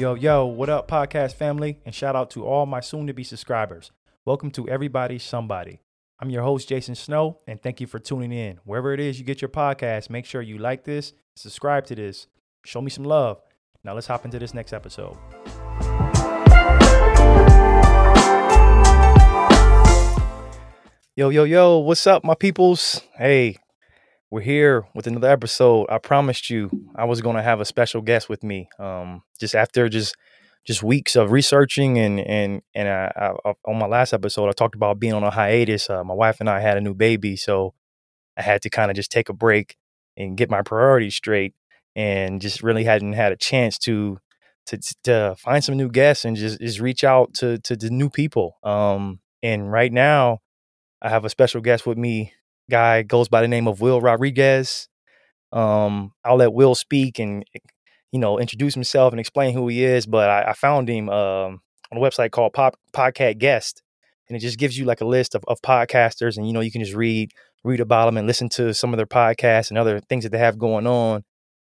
yo, yo, what up, podcast family? And shout out to all my soon to be subscribers. Welcome to Everybody Somebody. I'm your host, Jason Snow, and thank you for tuning in. Wherever it is you get your podcast, make sure you like this, subscribe to this, show me some love. Now let's hop into this next episode. Yo, yo, yo, what's up, my peoples? Hey, we're here with another episode. I promised you I was going to have a special guest with me. Um, just after just just weeks of researching and and and I, I, on my last episode, I talked about being on a hiatus. Uh, my wife and I had a new baby, so I had to kind of just take a break and get my priorities straight, and just really hadn't had a chance to to to find some new guests and just just reach out to to the new people. Um, and right now, I have a special guest with me guy goes by the name of Will Rodriguez. Um, I'll let Will speak and you know introduce himself and explain who he is. But I, I found him um, on a website called Pop Podcast Guest, and it just gives you like a list of, of podcasters, and you know you can just read read about them and listen to some of their podcasts and other things that they have going on.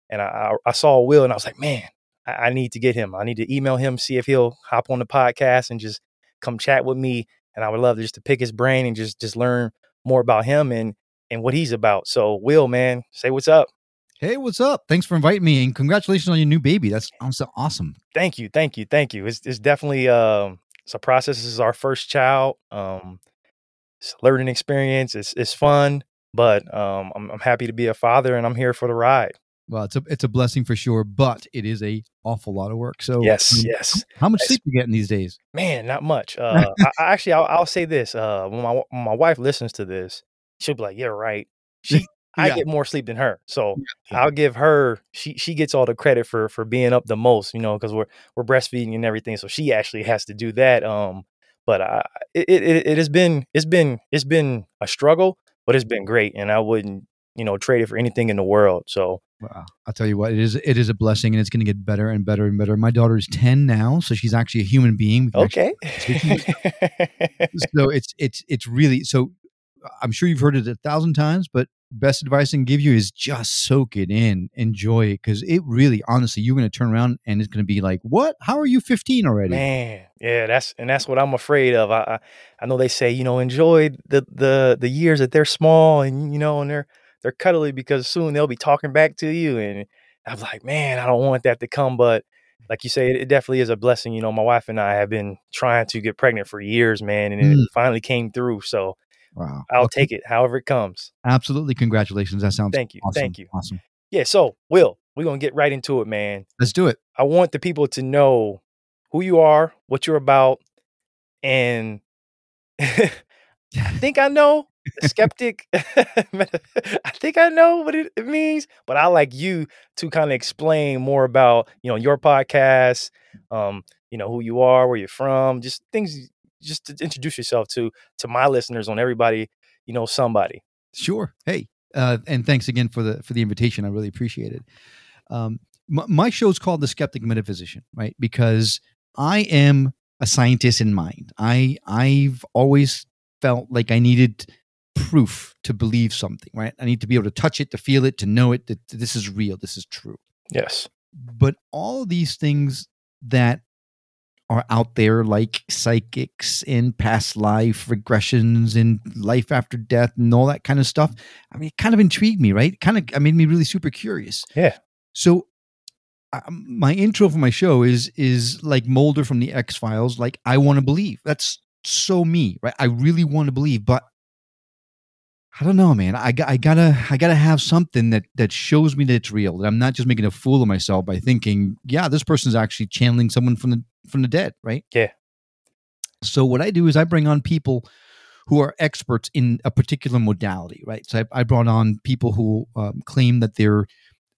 And I, I, saw Will, and I was like, man, I, I need to get him. I need to email him, see if he'll hop on the podcast and just come chat with me. And I would love just to pick his brain and just just learn more about him and and what he's about. So, Will, man, say what's up. Hey, what's up? Thanks for inviting me, and congratulations on your new baby. That's awesome. Thank you, thank you, thank you. It's it's definitely um, it's a process. This is our first child. Um, it's a learning experience. It's it's fun, but um, I'm I'm happy to be a father, and I'm here for the ride. Well, it's a it's a blessing for sure, but it is a awful lot of work. So yes, yes. How much sleep you getting these days? Man, not much. Uh, I, I actually, I'll, I'll, say this: uh, when my when my wife listens to this, she'll be like, "Yeah, right." She, I get more sleep than her, so yeah. I'll give her. She she gets all the credit for for being up the most, you know, because we're we're breastfeeding and everything. So she actually has to do that. Um, but I, it, it it has been it's been it's been a struggle, but it's been great, and I wouldn't you know trade it for anything in the world. So Wow. I'll tell you what, it is it is a blessing and it's going to get better and better and better. My daughter is 10 now, so she's actually a human being. Okay. so it's it's it's really so I'm sure you've heard it a thousand times, but best advice I can give you is just soak it in, enjoy it because it really honestly you're going to turn around and it's going to be like, "What? How are you 15 already?" Man, yeah, that's and that's what I'm afraid of. I I, I know they say, you know, enjoy the the the years that they're small and you know and they're they're cuddly because soon they'll be talking back to you. And I'm like, man, I don't want that to come. But like you say, it, it definitely is a blessing. You know, my wife and I have been trying to get pregnant for years, man, and mm. it finally came through. So wow. I'll take it however it comes. Absolutely. Congratulations. That sounds Thank you. Awesome. Thank you. Awesome. Yeah. So, Will, we're going to get right into it, man. Let's do it. I want the people to know who you are, what you're about, and I think I know, skeptic. I think I know what it, means, but I like you to kind of explain more about you know your podcast, um, you know who you are, where you're from, just things, just to introduce yourself to to my listeners on everybody, you know somebody. Sure. Hey, uh, and thanks again for the for the invitation. I really appreciate it. Um, my, my show is called The Skeptic Metaphysician, right? Because I am a scientist in mind. I I've always felt like I needed proof to believe something, right? I need to be able to touch it, to feel it, to know it that this is real, this is true. Yes. But all these things that are out there, like psychics and past life regressions and life after death and all that kind of stuff, I mean, it kind of intrigued me, right? It kind of, I made me really super curious. Yeah. So my intro for my show is is like Mulder from the X Files. Like I want to believe. That's so me, right? I really want to believe, but I don't know, man. I, I gotta I gotta have something that that shows me that it's real. That I'm not just making a fool of myself by thinking, yeah, this person's actually channeling someone from the from the dead, right? Yeah. So what I do is I bring on people who are experts in a particular modality, right? So I, I brought on people who um, claim that they're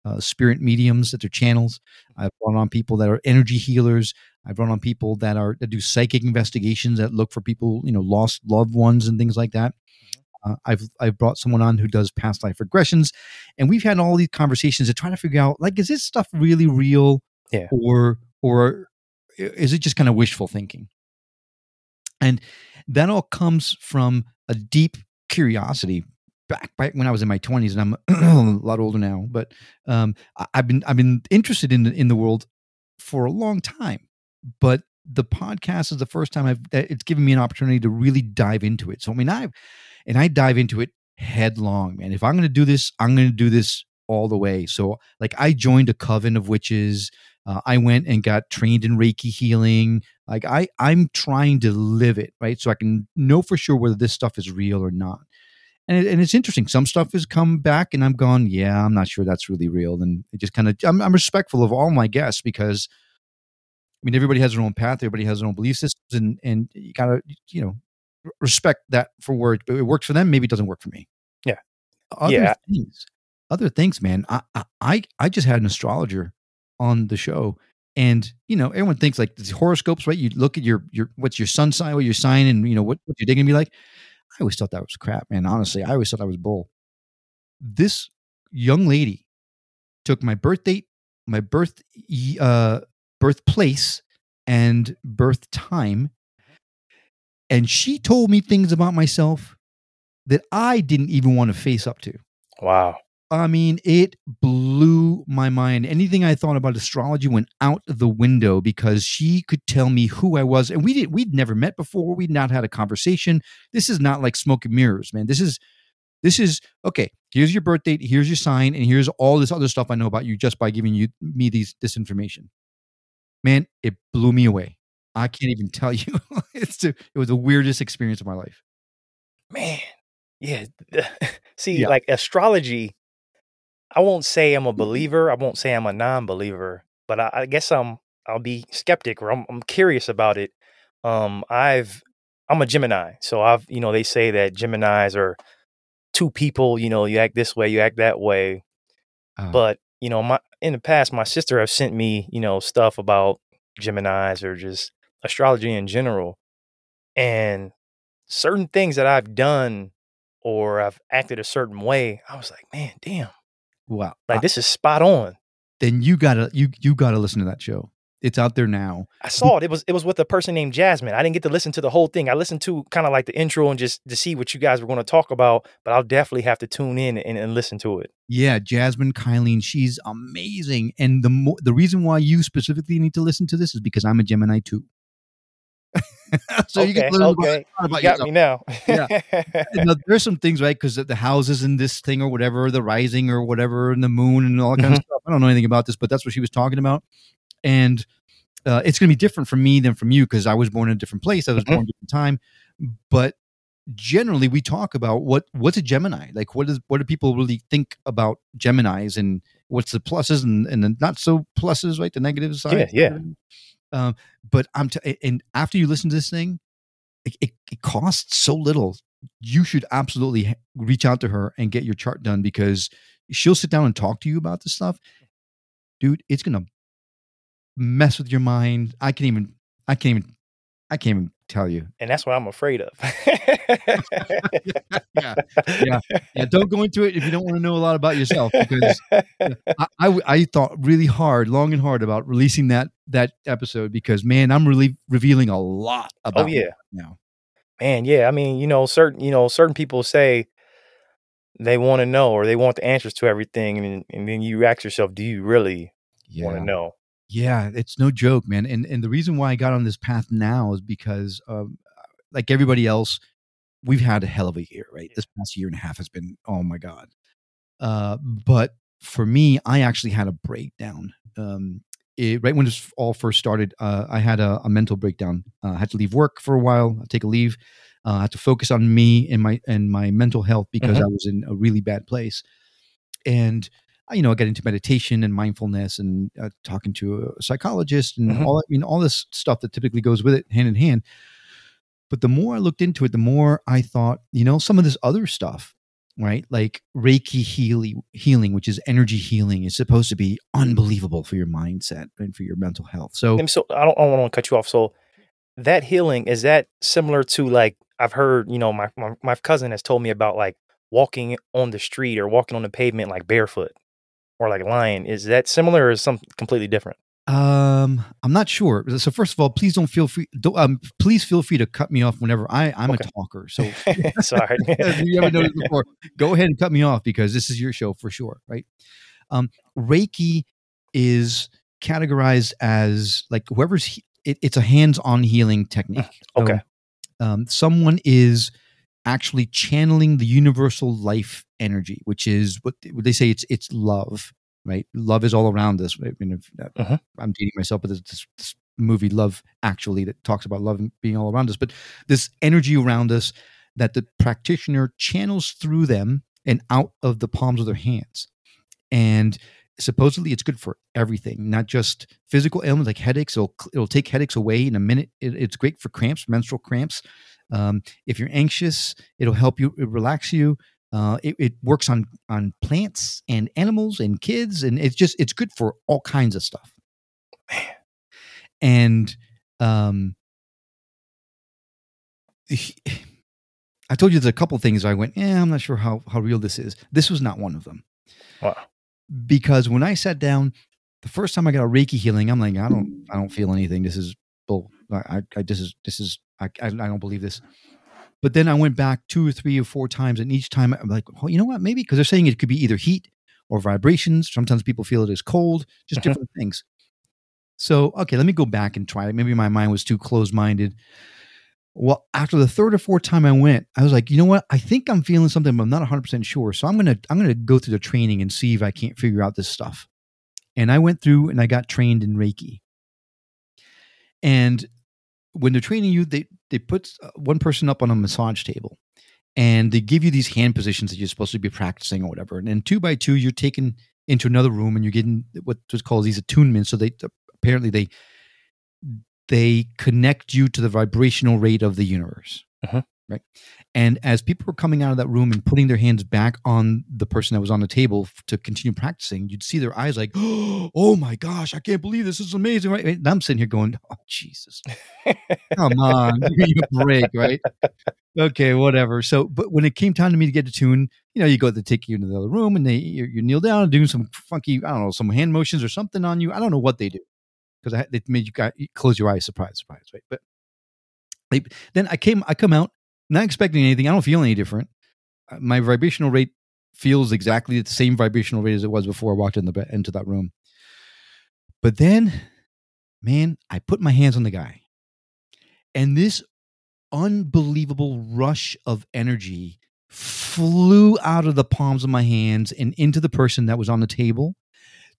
uh, spirit mediums, that they're channels. I've brought on people that are energy healers. I've brought on people that are that do psychic investigations that look for people, you know, lost loved ones and things like that. Uh, I've I've brought someone on who does past life regressions, and we've had all these conversations to try to figure out like is this stuff really real, yeah. or or is it just kind of wishful thinking? And that all comes from a deep curiosity back back when I was in my twenties, and I'm a lot older now. But um, I've been I've been interested in the, in the world for a long time, but the podcast is the first time I've it's given me an opportunity to really dive into it. So I mean, I and I dive into it headlong, man. If I'm going to do this, I'm going to do this all the way. So like I joined a coven of witches. Uh, I went and got trained in Reiki healing. Like I, I'm trying to live it right, so I can know for sure whether this stuff is real or not. And it, and it's interesting. Some stuff has come back, and I'm gone. Yeah, I'm not sure that's really real. And it just kind of, I'm, I'm respectful of all my guests because, I mean, everybody has their own path. Everybody has their own belief systems, and and you gotta, you know, respect that for where it works for them. Maybe it doesn't work for me. Yeah. Other yeah. things, other things, man. I, I I just had an astrologer on the show, and you know everyone thinks like the horoscopes, right? You look at your your what's your sun sign, what your sign, and you know what what's your day gonna be like. I always thought that was crap, man. Honestly, I always thought that was bull. This young lady took my birth date, my birth uh, birthplace, and birth time, and she told me things about myself that I didn't even want to face up to. Wow. I mean, it blew my mind. Anything I thought about astrology went out the window because she could tell me who I was, and we did. We'd never met before. We'd not had a conversation. This is not like smoke and mirrors, man. This is, this is okay. Here's your birth date. Here's your sign, and here's all this other stuff I know about you just by giving you me these this information. Man, it blew me away. I can't even tell you. it's the, it was the weirdest experience of my life. Man, yeah. See, yeah. like astrology I won't say I'm a mm-hmm. believer. I won't say I'm a non-believer, but I, I guess I'm I'll be skeptic or I'm, I'm curious about it. Um, I've I'm a Gemini, so I've you know they say that Gemini's are two people. You know, you act this way, you act that way. Uh, but you know, my in the past, my sister have sent me you know stuff about Gemini's or just astrology in general, and certain things that I've done or I've acted a certain way. I was like, man, damn, Wow. Like this is spot on. Then you gotta you you gotta listen to that show. It's out there now. I saw it. It was it was with a person named Jasmine. I didn't get to listen to the whole thing. I listened to kind of like the intro and just to see what you guys were going to talk about. But I'll definitely have to tune in and, and listen to it. Yeah, Jasmine Kylene, she's amazing. And the mo- the reason why you specifically need to listen to this is because I'm a Gemini too. so okay, you can learn okay. about, you got yourself. me now. yeah, there's some things right because the houses and this thing or whatever, the rising or whatever, and the moon and all that kind mm-hmm. of stuff. I don't know anything about this, but that's what she was talking about, and uh, it's going to be different for me than from you because I was born in a different place. I was mm-hmm. born a different time, but generally we talk about what what's a Gemini like. What is what do people really think about Gemini's and what's the pluses and, and the not so pluses, right? The negative side. Yeah, yeah. Um, but I'm t- and after you listen to this thing, it, it, it costs so little. You should absolutely reach out to her and get your chart done because she'll sit down and talk to you about this stuff. Dude, it's gonna mess with your mind. I can't even. I can't even. I can't even tell you. And that's what I'm afraid of. yeah, yeah, yeah. Don't go into it if you don't want to know a lot about yourself, because I, I, I, thought really hard, long and hard about releasing that that episode because man, I'm really revealing a lot oh, about. Oh yeah, now, man, yeah. I mean, you know, certain you know, certain people say they want to know or they want the answers to everything, and and then you ask yourself, do you really yeah. want to know? Yeah, it's no joke, man. And and the reason why I got on this path now is because, um, like everybody else, we've had a hell of a year, right? This past year and a half has been, oh my god. Uh, but for me, I actually had a breakdown. Um, it, right when this all first started, uh, I had a, a mental breakdown. Uh, I had to leave work for a while, take a leave. Uh, I had to focus on me and my and my mental health because mm-hmm. I was in a really bad place. And you know, I got into meditation and mindfulness and uh, talking to a psychologist and mm-hmm. all. I mean, all this stuff that typically goes with it, hand in hand. But the more I looked into it, the more I thought, you know, some of this other stuff, right? Like Reiki healing, healing, which is energy healing, is supposed to be unbelievable for your mindset and for your mental health. So, so I don't, I don't want to cut you off. So that healing is that similar to like I've heard, you know, my, my my cousin has told me about like walking on the street or walking on the pavement like barefoot or like lion. Is that similar or is something completely different? Um, I'm not sure. So first of all, please don't feel free. Don't, um, please feel free to cut me off whenever I I'm okay. a talker. So sorry, you haven't noticed before. Go ahead and cut me off because this is your show for sure, right? Um, Reiki is categorized as like whoever's he- it, it's a hands-on healing technique. So, Okay. um, someone is actually channeling the universal life energy, which is what they, say. It's it's love, right? Love is all around us. I mean, if, uh, Mhm. I'm dating myself, but there's this, this movie Love Actually that talks about love being all around us. But this energy around us that the practitioner channels through them and out of the palms of their hands, and supposedly it's good for everything, not just physical ailments like headaches. It'll it'll take headaches away in a minute. It, it's great for cramps, menstrual cramps. Um, if you're anxious, it'll help you it relax you. Uh, it, it works on on plants and animals and kids, and it's just it's good for all kinds of stuff. Man. And um, I told you there's a couple things I went, yeah, I'm not sure how how real this is. This was not one of them Wow. Because when I sat down, the first time I got a Reiki healing, I'm like, I don't, I don't feel anything. This is bull. I, I, this is, this is, I, I, I don't believe this. But then I went back two or three or four times, and each time I'm like, oh, you know what? Maybe because they're saying it could be either heat or vibrations. Sometimes people feel it as cold, just Mhm. different things. So okay, let me go back and try it. Maybe my mind was too closed minded. Well, after the third or fourth time I went, I was like, you know what? I think I'm feeling something, but I'm not 100 percent sure. So I'm gonna I'm gonna go through the training and see if I can't figure out this stuff. And I went through and I got trained in Reiki. And when they're training you, they they put uh, one person up on a massage table, and they give you these hand positions that you're supposed to be practicing or whatever. And then two by two, you're taken into another room and you're getting what's called these attunements. So they apparently they they connect you to the vibrational rate of the universe. Mhm. Right. And as people were coming out of that room and putting their hands back on the person that was on the table to continue practicing, you'd see their eyes like, oh my gosh, I can't believe this this is amazing. Right. And I'm sitting here going, oh, Jesus. Come on. Give me a break. Right. Okay. Whatever. So, but when it came time to me to get a tune, you know, you go to take you into the other room and they, you, you kneel down and doing some funky, I don't know, some hand motions or something on you. I don't know what they do because they made you close your eyes, surprise, surprise, right? But they, then I came, I come out not expecting anything. I don't feel any different. Uh, My vibrational rate feels exactly the same vibrational rate as it was before I walked in the into that room. But then, man, I put my hands on the guy, and this unbelievable rush of energy flew out of the palms of my hands and into the person that was on the table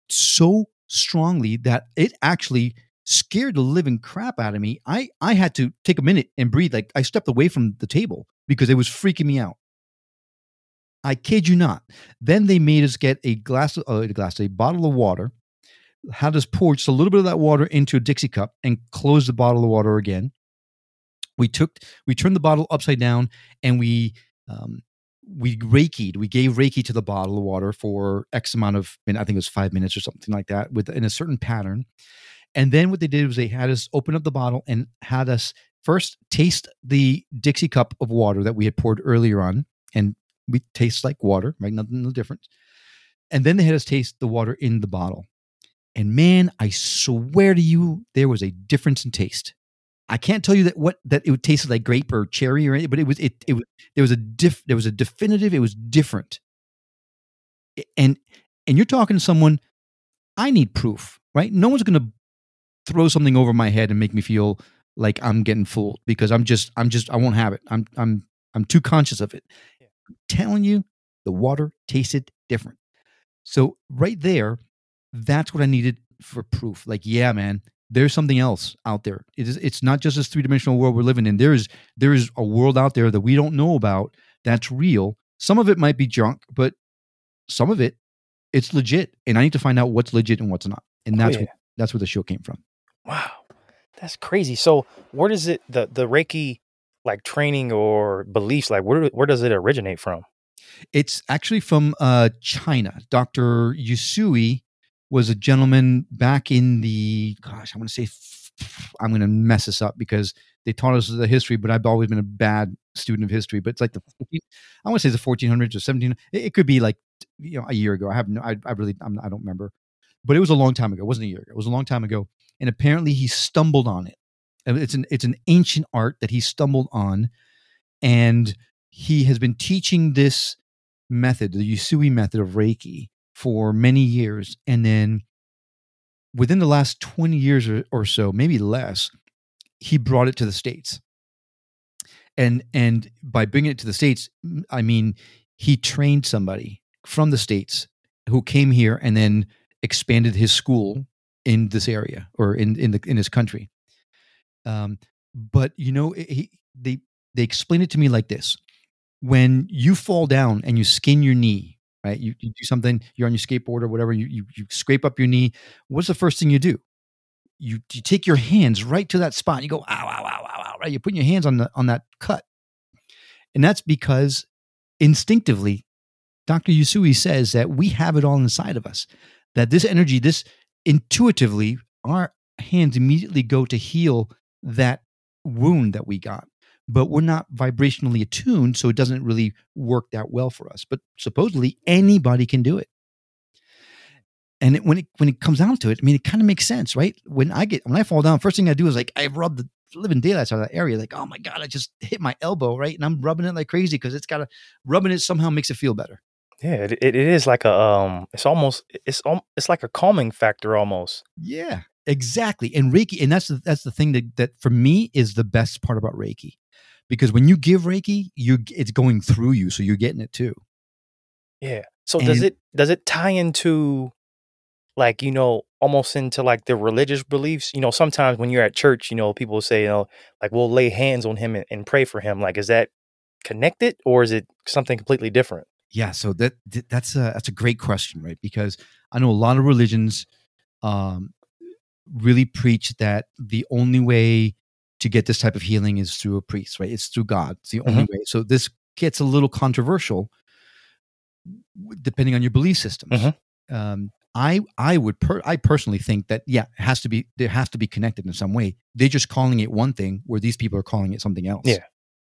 so strongly that it actually scared the living crap out of me. I I had to take a minute and breathe. Like I stepped away from the table because it was freaking me out. I kid you not. Then they made us get a glass, uh, a glass, a bottle of water. Had us pour just a little bit of that water into a Dixie cup and close the bottle of water again. We took, we turned the bottle upside down and we um, we reikied. We gave reiki to the bottle of water for X amount of, I think it was five minutes or something like that, with in a certain pattern. And then what they did was they had us open up the bottle and had us first taste the Dixie cup of water that we had poured earlier on, and we taste like water, right? Nothing no difference And then they had us taste the water in the bottle. And man, I swear to you, there was a difference in taste. I can't tell you that what that it tasted like grape or cherry or anything, but it was it it was there was a diff there was a definitive it was different. And and you're talking to someone I need proof, right? No one's going to throw something over my head and make me feel like I'm getting fooled because I'm just I'm just I won't have it. I'm I'm I'm too conscious of it. I'm telling you, the water tasted different. So right there, that's what I needed for proof. Like, yeah, man, there's something else out there. It is it's not just this three-dimensional world we're living in. There is there is a world out there that we don't know about that's real. Some of it might be junk, but some of it it's legit. And I need to find out what's legit and what's not. And Oh, that's yeah. what that's where the show came from. Wow, that's crazy. So, where does it the the Reiki like training or beliefs like where where does it originate from? It's actually from uh, China. Dr. Usui was a gentleman back in the, gosh, I want to say, I'm going to mess this up because they taught us the history, but I've always been a bad student of history. But it's like the, I want to say the 1400s or 17. It, could be like, you know, a year ago. I have no, I, I really, I'm, I don't remember. But it was a long time ago. It wasn't a year ago. It was a long time ago. And apparently he stumbled on it. It's an, it's an ancient art that he stumbled on. And he has been teaching this method, the Usui method of Reiki, for many years. And then within the last 20 years or, or so, maybe less, he brought it to the states. And and by bringing it to the states, I mean he trained somebody from the states who came here and then expanded his school in this area or in in the in his country. Um, but you know, he, they they explain it to me like this: when you fall down and you skin your knee, right? You, you do something, you're on your skateboard or whatever, you, you you scrape up your knee. What's the first thing you do? You you take your hands right to that spot. You go ow ow ow ow ow. Right? You're putting your hands on the on that cut, and that's because instinctively, Dr. Usui says that we have it all inside of us. That this energy, this intuitively, our hands immediately go to heal that wound that we got but we're not vibrationally attuned so it doesn't really work that well for us but supposedly anybody can do it and it, when it when it comes down to it i mean it kind of makes sense right when i get when i fall down first thing i do is like i rub the living daylights out of that area like oh my god i just hit my elbow right and i'm rubbing it like crazy because it's got to rubbing it somehow makes it feel better yeah it, it is like a um it's almost it's it's like a calming factor almost yeah Exactly. And Reiki, and that's the, that's the thing that, that for me is the best part about Reiki. Because when you give Reiki, you it's going through you, so you're getting it too. Yeah. So and, does it does it tie into like, you know, almost into like the religious beliefs? You know, sometimes when you're at church, you know, people say, you know, like we'll lay hands on him and, and pray for him. Like, is that connected or is it something completely different? Yeah, so that that's a that's a great question, right? Because I know a lot of religions um, really preach that the only way to get this type of healing is through a priest, right? It's through God. It's the only mm-hmm. way. So this gets a little controversial depending on your belief systems. Mm-hmm. Um, I I would per, I personally think that yeah, it has to be there has to be connected in some way. They're just calling it one thing where these people are calling it something else. Yeah.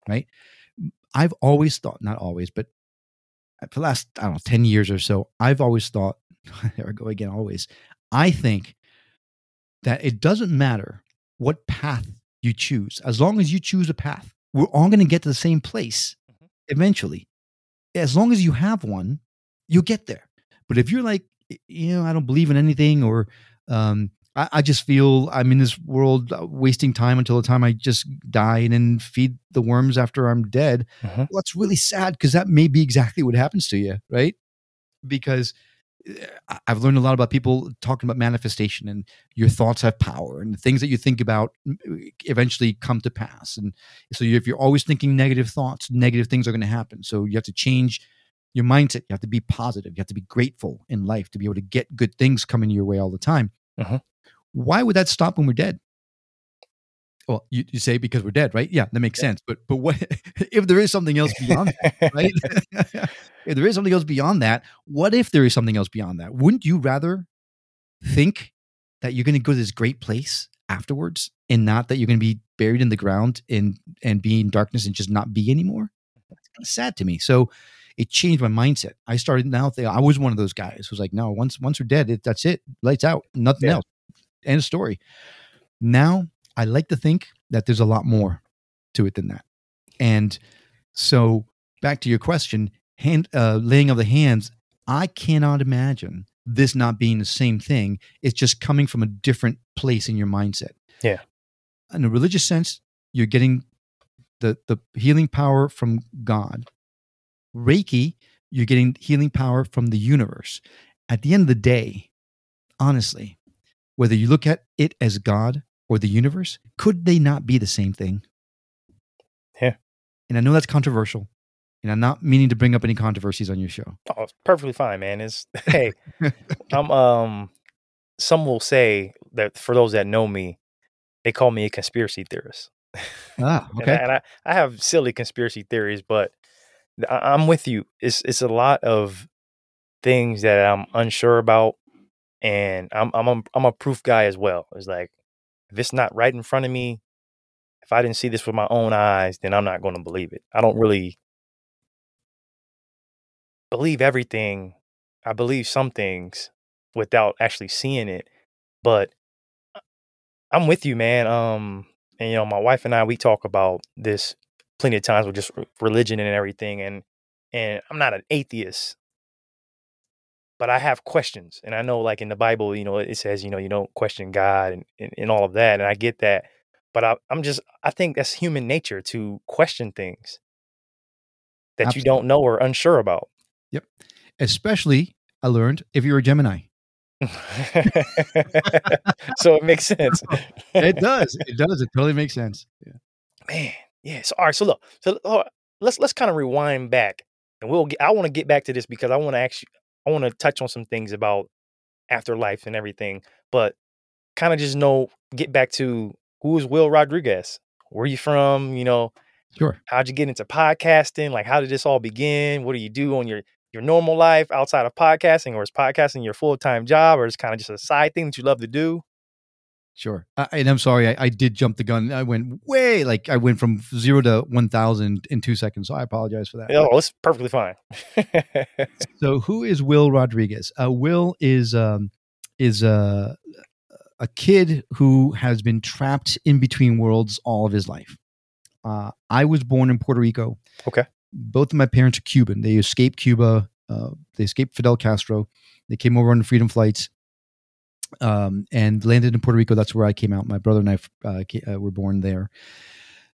Right. I've always thought, not always, but for the last I don't know ten years or so, I've always thought. there I go again. Always, I think that it doesn't matter what path you choose, as long as you choose a path, we're all going to get to the same place mm-hmm. eventually. As long as you have one, you'll get there. But if you're like, you know, I don't believe in anything, or um, I, I, just feel I'm in this world uh, wasting time until the time I just die and then feed the worms after I'm dead, mm-hmm. well, that's really sad because that may be exactly what happens to you, right? Because I've learned a lot about people talking about manifestation and your thoughts have power and the things that you think about eventually come to pass. And so if you're always thinking negative thoughts, negative things are going to happen. So you have to change your mindset. You have to be positive. You have to be grateful in life to be able to get good things coming your way all the time. Uh-huh. Why would that stop when we're dead? Well, you, you say because we're dead, right? Yeah, that makes yeah. sense. But but what if there is something else beyond that, right? if there is something else beyond that, what if there is something else beyond that? Wouldn't you rather think that you're going to go to this great place afterwards, and not that you're going to be buried in the ground and and be in darkness and just not be anymore? That's kind of sad to me. So it changed my mindset. I started now. I was one of those guys who's like, no, once once we're dead, it, that's it, lights out, nothing yeah. else. End of story. Now I like to think that there's a lot more to it than that. And so, back to your question, hand uh, laying of the hands. I cannot imagine this not being the same thing. It's just coming from a different place in your mindset. Yeah. In a religious sense, you're getting the the healing power from God. Reiki, you're getting healing power from the universe. At the end of the day, honestly, whether you look at it as God or the universe, could they not be the same thing? Yeah. And I know that's controversial, and I'm not meaning to bring up any controversies on your show. Oh, it's perfectly fine, man. It's hey, I'm um. Some will say that for those that know me, they call me a conspiracy theorist. Ah, okay. and, I, and I, I have silly conspiracy theories, but I, I'm with you. It's it's a lot of things that I'm unsure about, and I'm I'm a, I'm a proof guy as well. It's like if it's not right in front of me, if I didn't see this with my own eyes, then I'm not going to believe it. I don't really believe everything. I believe some things without actually seeing it. But uh, I'm with you, man. Um, and you know, my wife and I we talk about this plenty of times with just religion and everything. And and I'm not an atheist, but I have questions. And I know, like in the Bible, you know, it says, you know, you don't question God and, and, and all of that. And I get that. But I, I'm just, I think that's human nature to question things that Absolutely. you don't know or unsure about. Yep. Especially, I learned if you're a Gemini. so it makes sense. It does. It does. It totally makes sense. Yeah. Man, yeah. So all right. So look. So let's let's kind of rewind back, and we'll. Get, I want to get back to this because I want to actually. I want to touch on some things about afterlife and everything, but kind of just know get back to who is Will Rodriguez? Where are you from? You know, Sure. how'd you get into podcasting? Like, how did this all begin? What do you do on your your normal life outside of podcasting, or is podcasting your full time job, or is kind of just a side thing that you love to do? Sure. I, and I'm sorry, I, I did jump the gun. I went way like I went from zero to one thousand in two seconds. So I apologize for that. Oh, it's perfectly fine. So who is Will Rodriguez? Uh, Will is um, is a a kid who has been trapped in between worlds all of his life. Uh, I was born in Puerto Rico. Okay. Both of my parents are Cuban. They escaped Cuba. Uh, they escaped Fidel Castro. They came over on the freedom flights um, and landed in Puerto Rico. That's where I came out. My brother and I uh, uh, were born there.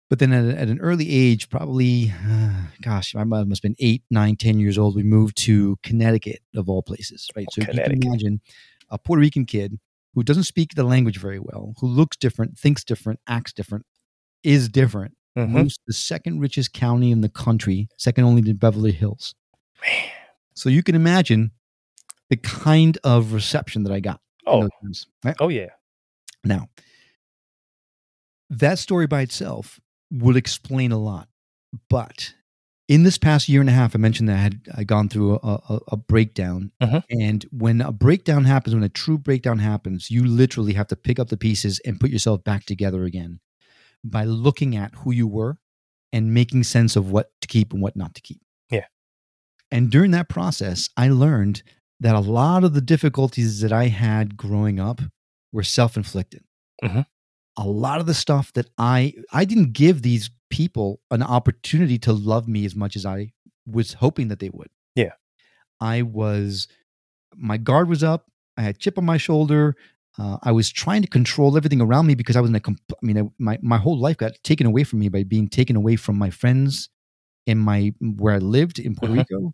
But then at, at an early age, probably, uh, gosh, I must have been eight, nine, ten years old, we moved to Connecticut, of all places, right? So you can imagine a Puerto Rican kid who doesn't speak the language very well, who looks different, thinks different, acts different, is different, Mhm. moves to the second richest county in the country, second only to Beverly Hills. Man. So you can imagine the kind of reception that I got. Oh, times, right? oh yeah. Now, that story by itself would explain a lot. But in this past year and a half, I mentioned that I had I gone through a, a, a breakdown. Mhm. And when a breakdown happens, when a true breakdown happens, you literally have to pick up the pieces and put yourself back together again by looking at who you were and making sense of what to keep and what not to keep. Yeah. And during that process, I learned that a lot of the difficulties that I had growing up were self inflicted. Mhm. A lot of the stuff that I I didn't give these people an opportunity to love me as much as I was hoping that they would. Yeah. I was my guard was up. I had chip on my shoulder. Uh, I was trying to control everything around me because I was in a. Comp- I mean, I, my my whole life got taken away from me by being taken away from my friends in my where I lived in Puerto Mhm. Rico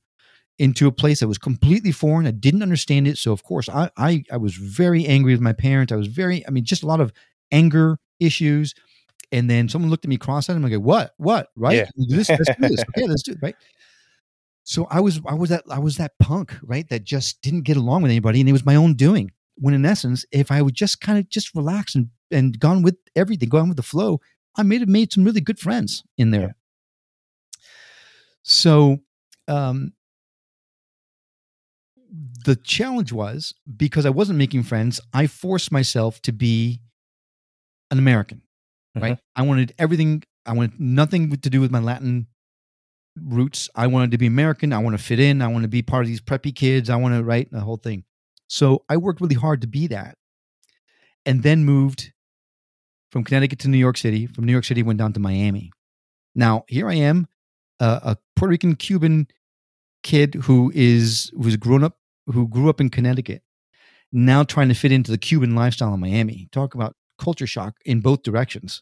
into a place that was completely foreign. I didn't understand it, so of course I I, I was very angry with my parents. I was very. I mean, just a lot of anger issues. And then someone looked at me cross-eyed. And I'm like, "What? What? Right? Yeah. We do this? Let's do this. Okay, let's do it. Right." So I was I was that I was that punk, right? That just didn't get along with anybody, and it was my own doing. When in essence, if I would just kind of just relax and and gone with everything, gone with the flow, I may have made some really good friends in there. Yeah. So, um, the challenge was because I wasn't making friends, I forced myself to be an American, right? I wanted everything. I wanted nothing to do with my Latin roots. I wanted to be American. I want to fit in. I want to be part of these preppy kids. I want to write the whole thing. So I worked really hard to be that, and then moved from Connecticut to New York City. From New York City, went down to Miami. Now here I am, uh, a Puerto Rican Cuban kid who is who's grown up, who grew up in Connecticut, now trying to fit into the Cuban lifestyle in Miami. Talk about culture shock in both directions.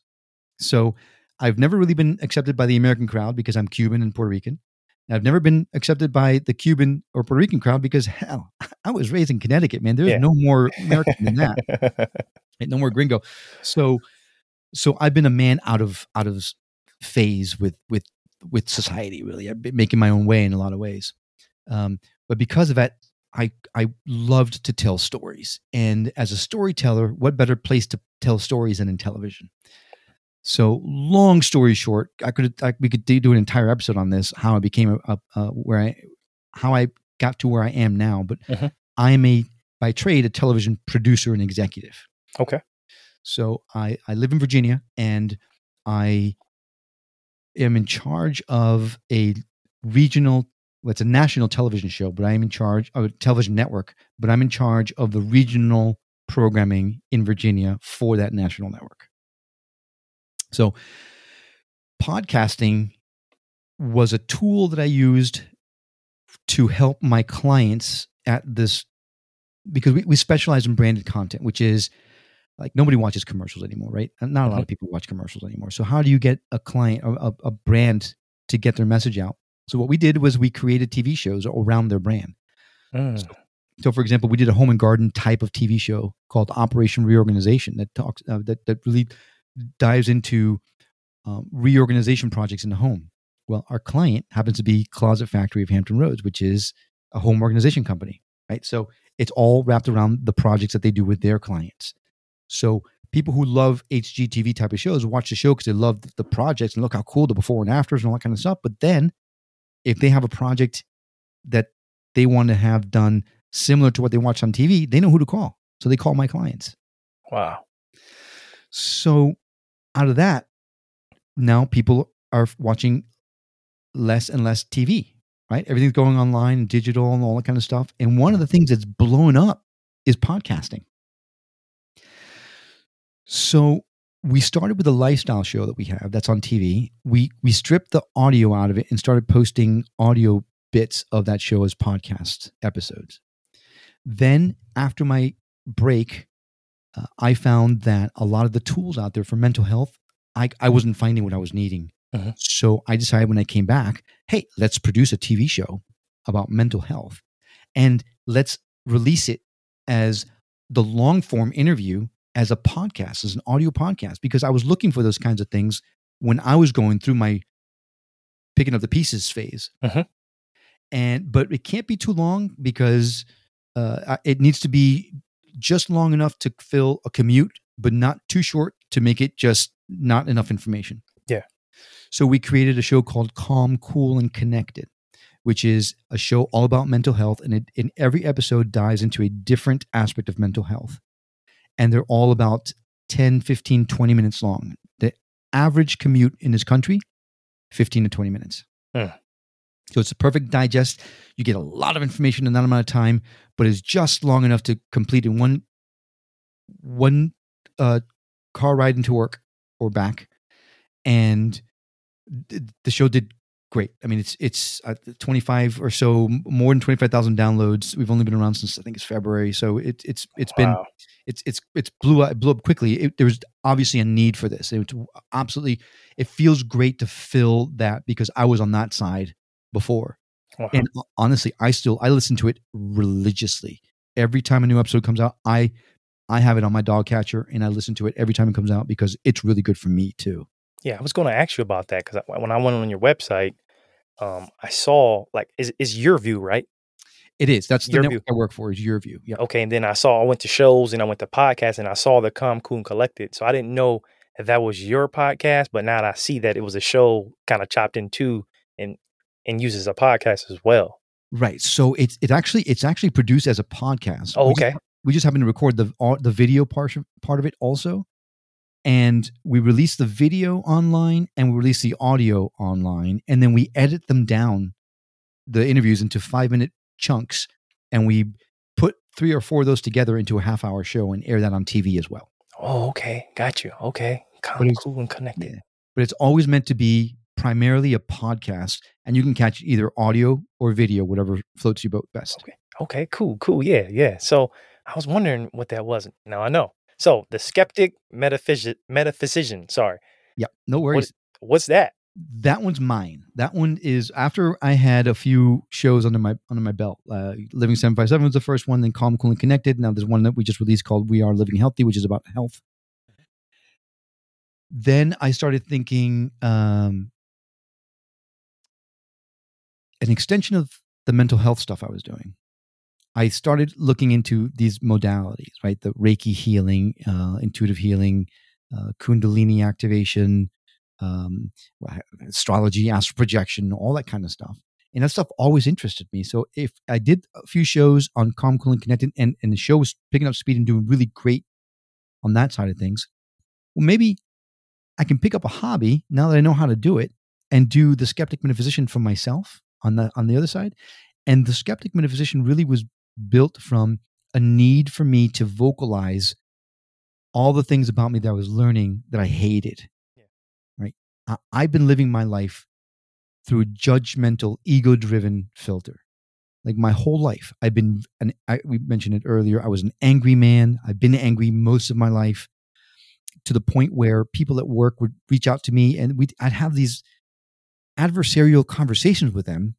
So I've never really been accepted by the American crowd because I'm Cuban and Puerto Rican. I've never been accepted by the Cuban or Puerto Rican crowd because hell, I was raised in Connecticut, man. There's Yeah. no more American than that. No more gringo. So so I've been a man out of out of phase with with with society really. I've been making my own way in a lot of ways. Um, but because of that, I I loved to tell stories. And as a storyteller, what better place to tell stories than in television? So long story short, I could I, we could do an entire episode on this how I became a, a, a where I how I got to where I am now. But Mhm. I am a by trade a television producer and executive. okay. So I, I live in Virginia and I am in charge of a regional, well, it's a national television show, but I am in charge of a television network, but I'm in charge of the regional programming in Virginia for that national network. So podcasting was a tool that I used to help my clients at this because we, we specialize in branded content, which is like nobody watches commercials anymore, right? Not a lot Mhm. of people watch commercials anymore. So how do you get a client, a, a brand to get their message out? So what we did was we created TV shows around their brand. Mm. So, for example, we did a home and garden type of TV show called Operation Reorganization that talks uh, that that really dives into um, reorganization projects in the home. Well, our client happens to be Closet Factory of Hampton Roads, which is a home organization company, right? So it's all wrapped around the projects that they do with their clients. So people who love HGTV type of shows watch the show because they love the projects and look how cool the before and afters and all that kind of stuff. But then, if they have a project that they want to have done similar to what they watch on TV, they know who to call. So they call my clients. Wow. So out of that, now people are watching less and less TV, right? Everything's going online and digital and all that kind of stuff. And one of the things that's blown up is podcasting. So we started with a lifestyle show that we have that's on TV. We we stripped the audio out of it and started posting audio bits of that show as podcast episodes. Then after my break, uh, I found that a lot of the tools out there for mental health, I, I wasn't finding what I was needing. Mhm. So I decided when I came back, hey, let's produce a TV show about mental health and let's release it as the long form interview as a podcast, as an audio podcast, because I was looking for those kinds of things when I was going through my picking up the pieces phase. Mhm. And but it can't be too long because uh, it needs to be just long enough to fill a commute, but not too short to make it just not enough information. Yeah. So we created a show called Calm, Cool, and Connected, which is a show all about mental health. And it, in every episode dives into a different aspect of mental health. And they're all about 10, 15, 20 minutes long. The average commute in this country, 15 to 20 minutes. Hmm. So it's a perfect digest. You get a lot of information in that amount of time, but it's just long enough to complete in one one uh, car ride into work or back. And th- the show did great. I mean, it's it's uh, 25 or so, more than 25,000 downloads. We've only been around since I think it's February, so it, it's it's been it's it's it's blew up blew up quickly. It, there was obviously a need for this. It absolutely. It feels great to fill that because I was on that side before, Wow. and honestly, I still I listen to it religiously. Every time a new episode comes out, I I have it on my podcatcher and I listen to it every time it comes out because it's really good for me too. Yeah, I was going to ask you about that because when I went on your website, um, I saw like is is your view right? It is. That's the Your network view. I work for. Is your view? Yeah. Okay, and then I saw I went to shows and I went to podcasts and I saw the Calm Cool and Collected. So I didn't know if that was your podcast, but now that I see that it was a show kind of chopped in two and and uses a podcast as well. Right. So it's it actually it's actually produced as a podcast. Oh, We just- okay. we just happen to record the au- the video part part of it also, and we release the video online and we release the audio online, and then we edit them down, the interviews into five minute chunks, and we put three or four of those together into a half hour show and air that on TV as well. Oh, okay. Got you. Okay. But it's- cool, and connected. Yeah. But it's always meant to be primarily a podcast, and you can catch either audio or video, whatever floats your boat best. Okay. Okay, cool, cool. Yeah, yeah. So I was wondering what that was. Now I know. So the skeptic metaphysi- metaphysician, sorry. Yeah, no worries. What's that? that one's mine. That one is after I had a few shows under my under my belt. Uh, Living Seven Five Seven was the first one. Then Calm, Cool, and Connected. Now there's one that we just released called We Are Living Healthy, which is about health. Then I started thinking um, an extension of the mental health stuff I was doing. I started looking into these modalities, right? The Reiki healing, uh, intuitive healing, uh, Kundalini activation, um, astrology, astral projection, all that kind of stuff. And that stuff always interested me. So if I did a few shows on Calm, Cool, and Connected, and, and the show was picking up speed and doing really great on that side of things, well, maybe I can pick up a hobby now that I know how to do it and do the skeptic metaphysician for myself on the on the other side. And the skeptic metaphysician really was built from a need for me to vocalize all the things about me that I was learning that I hated. Yeah. Right. I, I've been living my life through a judgmental, ego driven filter. like my whole life i've been an I, we mentioned it earlier i was an angry man i've been angry most of my life to the point where people at work would reach out to me and we'd, i'd have these adversarial conversations with them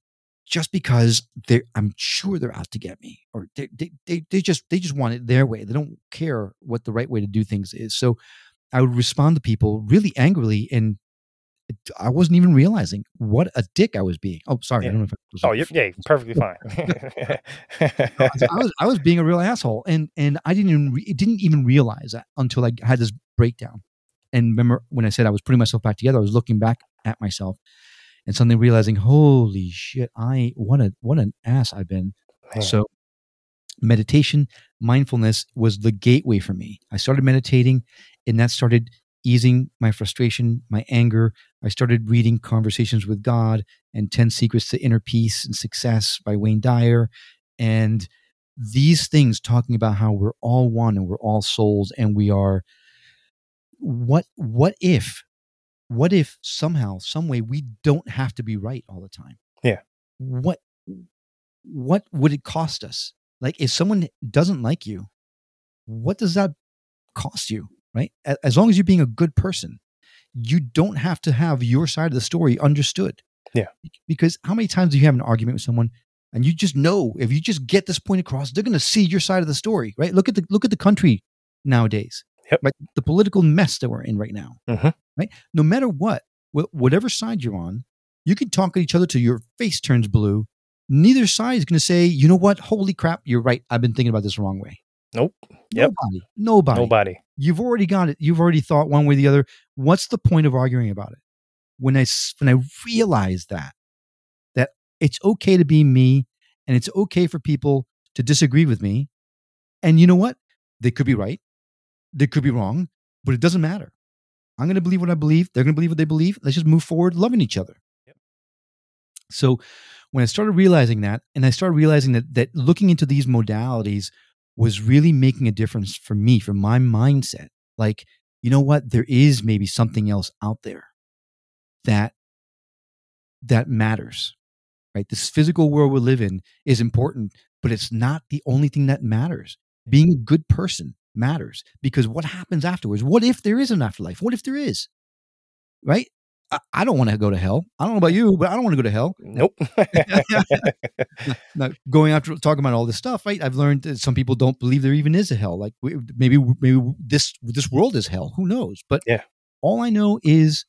just because they I'm sure they're out to get me or they, they, they, they just they just want it their way. They don't care what the right way to do things is. So I would respond to people really angrily and I wasn't even realizing what a dick I was being. Oh, sorry. Yeah. I don't know if I was Oh, you're, yeah, perfectly fine. I was I was being a real asshole, and and I didn't even re- didn't even realize that until I had this breakdown. And remember when I said I was putting myself back together, I was looking back at myself, and suddenly realizing, holy shit, I what a what an ass I've been. Man. So meditation, mindfulness was the gateway for me. I started meditating, and that started easing my frustration, my anger. I started reading Conversations with God and 10 Secrets to Inner Peace and Success by Wayne Dyer. And these things talking about how we're all one and we're all souls and we are what what if what if somehow some way we don't have to be right all the time Yeah. what what would it cost us like if someone doesn't like you what does that cost you right as long as you're being a good person you don't have to have your side of the story understood Yeah. because how many times do you have an argument with someone and you just know if you just get this point across they're going to see your side of the story right look at the look at the country nowadays Yep. like the political mess that we're in right now Mhm. Right? No matter what whatever side you're on you can talk at each other till your face turns blue. Neither side is going to say you know what? Holy crap you're right. I've been thinking about this the wrong way. Nope. Yep. nobody. Nobody. Nobody. you've already got it. You've already thought one way or the other. What's the point of arguing about it? When I when i realized that that it's okay to be me and it's okay for people to disagree with me and you know what? They could be right. They could be wrong but it doesn't matter i'm going to believe what i believe they're going to believe what they believe let's just move forward loving each other. Yep. so when i started realizing that and i started realizing that that looking into these modalities was really making a difference for me for my mindset. Like you know what? There is maybe something else out there that that matters right? This physical world we live in is important but it's not the only thing that matters. Being a good person matters because what happens afterwards? What if there is an afterlife? What if there is? Right? I, I don't want to go to hell. I don't know about you but i don't want to go to hell. Nope. now going after talking about all this stuff right? I've learned that some people don't believe there even is a hell. Like maybe maybe this this world is hell. Who knows? But Yeah. all i know is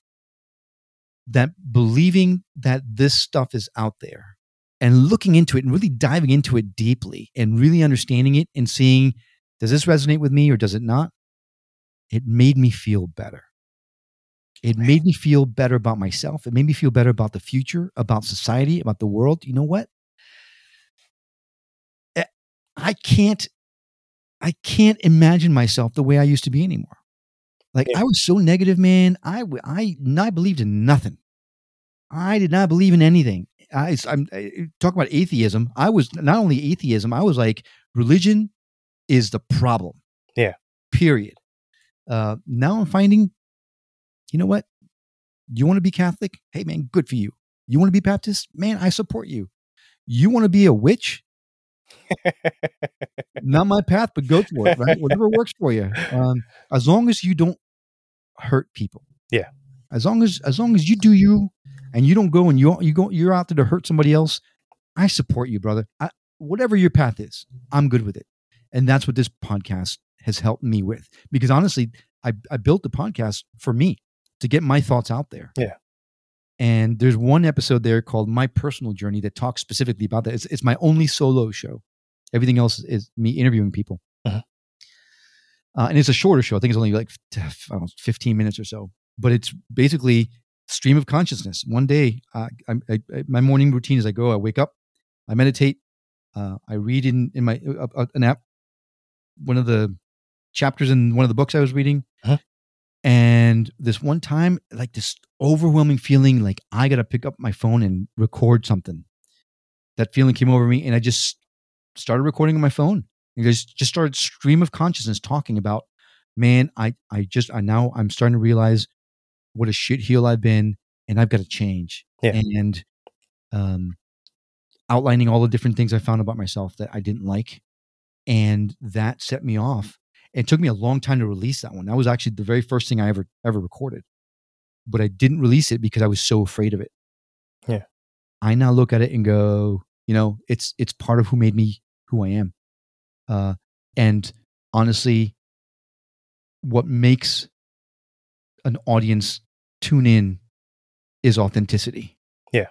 that believing that this stuff is out there and looking into it and really diving into it deeply and really understanding it and seeing does this resonate with me or does it not? It made me feel better. It made me feel better about myself. It made me feel better about the future about society about the world. You know what? Eh, i can't i can't imagine myself the way i used to be anymore. Like Yeah. i was so negative man. I I I believed in nothing. I did not believe in anything. I i'm I, talk about atheism. I was not only atheism i was like religion is the problem. Yeah. period. Uh now i'm finding you know what? You want to be catholic? Hey man good for you. You want to be baptist? Man i support you. You want to be a witch? Not my path but go for it right? Whatever works for you. Um as long as you don't hurt people. Yeah. as long as as long as you do you and you don't go and you you go you're out there to hurt somebody else i support you brother. I, whatever your path is i'm good with it and that's what this podcast has helped me with. Because honestly i i built the podcast for me to get my thoughts out there. Yeah. and there's one episode there called my personal journey that talks specifically about that. It's, it's my only solo show. Everything else is me interviewing people. Mhm. uh, and it's a shorter show. I think it's only like I don't know, 15 minutes or so. But it's basically stream of consciousness. One day uh, I, I, I, my morning routine is i go i wake up i meditate uh, i read in in my uh, uh, an app one of the chapters in one of the books i was reading Uh-huh. and this one time like this overwhelming feeling like i gotta pick up my phone and record something that feeling came over me and i just started recording on my phone and just just started stream of consciousness talking about man i i just i now i'm starting to realize what a shit heel i've been and i've got to change Yeah. and um outlining all the different things I found about myself that I didn't like. And that set me off. It took me a long time to release that one. That was actually the very first thing I ever ever recorded. But I didn't release it because I was so afraid of it. Yeah. I now look at it and go, you know, it's it's part of who made me who I am. Uh and honestly, what makes an audience tune in is authenticity. Yeah.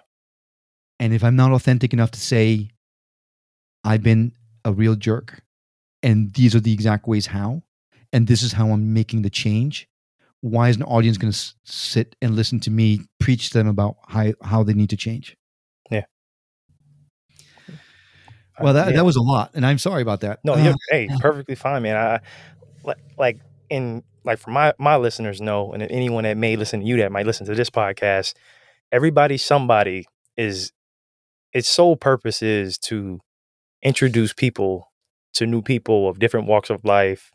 And if I'm not authentic enough to say, I've been a real jerk, and these are the exact ways how, and this is how I'm making the change, why is an audience going to s- sit and listen to me preach to them about how, how they need to change? Yeah. Well, that, Yeah. that was a lot, and I'm sorry about that. No, Uh, you're hey, perfectly fine, man. I like like in like for my my listeners know, and anyone that may listen to you that might listen to this podcast, everybody, somebody is its sole purpose is to introduce people to new people of different walks of life,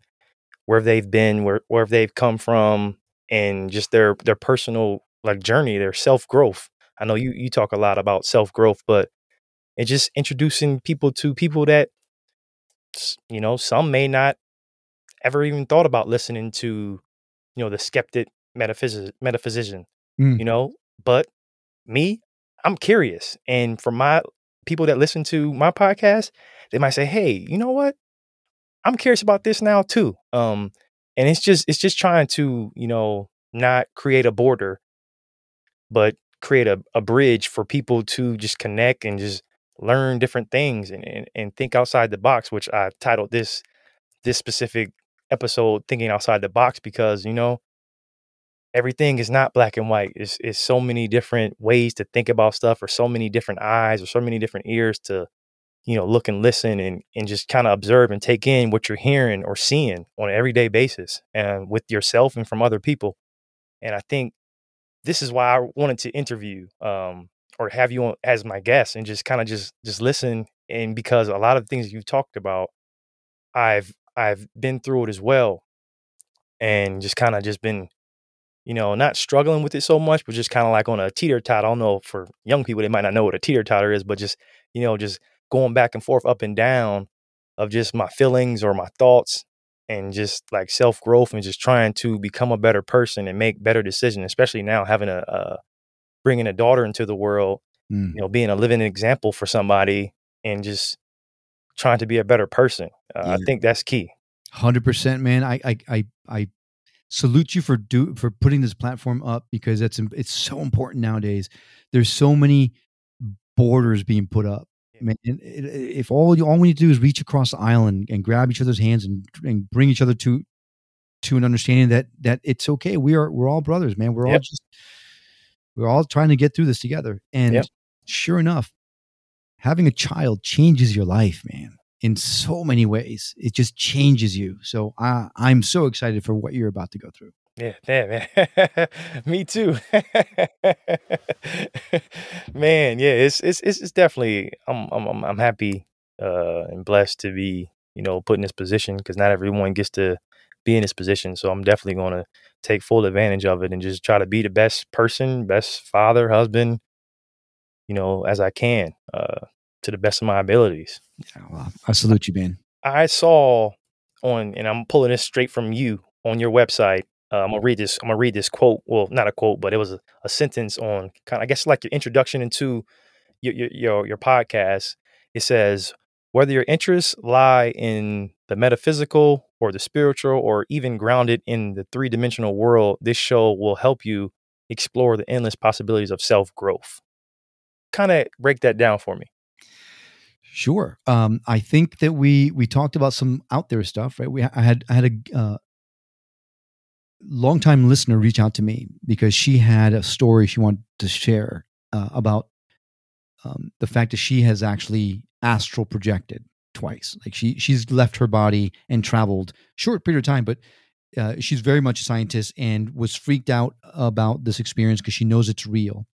where they've been, where where they've come from, and just their their personal like journey, their self growth. I know you you talk a lot about self growth, but it's just introducing people to people that you know some may not ever even thought about listening to you know the skeptic metaphysic metaphysician Mm. you know but me i'm curious and from my people that listen to my podcast they might say hey you know what? I'm curious about this now too. Um and it's just it's just trying to you know not create a border but create a, a bridge for people to just connect and just learn different things and, and, and think outside the box which i titled this this specific episode thinking outside the box because you know everything is not black and white. It's, it's so many different ways to think about stuff or so many different eyes or so many different ears to you know look and listen and, and just kind of observe and take in what you're hearing or seeing on an everyday basis and with yourself and from other people. And i think this is why i wanted to interview um, or have you on as my guest and just kind of just just listen. And because a lot of things you've talked about i've i've been through it as well and just kind of just been you know not struggling with it so much but just kind of like on a teeter totter i don't know for young people they might not know what a teeter totter is but just you know just going back and forth up and down of just my feelings or my thoughts and just like self growth and just trying to become a better person and make better decisions especially now having a, a bringing a daughter into the world Mm. you know being a living example for somebody and just trying to be a better person uh, i think that's key Hundred percent, man. I, I I I salute you for do for putting this platform up because it's it's so important nowadays. There's so many borders being put up. Man, it- uh, if all you all we need to do is reach across the island and, grab each other's hands and and bring each other to to an understanding that that it's okay. We are we're all brothers, man. We're all just we're all trying to get through this together. And Yep. sure enough, having a child changes your life, man in so many ways. It just changes you. So I, I'm so excited for what you're about to go through. Yeah, yeah, man. Me too. man, yeah, it's it's it's, it's definitely I'm I'm I'm- happy uh and blessed to be, you know, put in this position because not everyone gets to be in this position. So I'm definitely going to take full advantage of it and just try to be the best person, best father, husband, you know, as I can, uh to the best of my abilities. Yeah, well, I salute you, man. I saw on, and I'm pulling this straight from you on your website. Uh, I'm gonna read this. I'm gonna read this quote. Well, not a quote, but it was a, a sentence on kind of, I guess, like your introduction into your, your your your podcast. It says, whether your interests lie in the metaphysical or the spiritual, or even grounded in the three dimensional world, this show will help you explore the endless possibilities of self growth. Kind of break that down for me. Sure. Um, I think that we we talked about some out there stuff, right? We I had I had a uh, longtime listener reach out to me because she had a story she wanted to share uh, about um, the fact that she has actually astral projected twice. Like she she's left her body and traveled short period of time, but uh, she's very much a scientist and was freaked out about this experience because she knows it's real,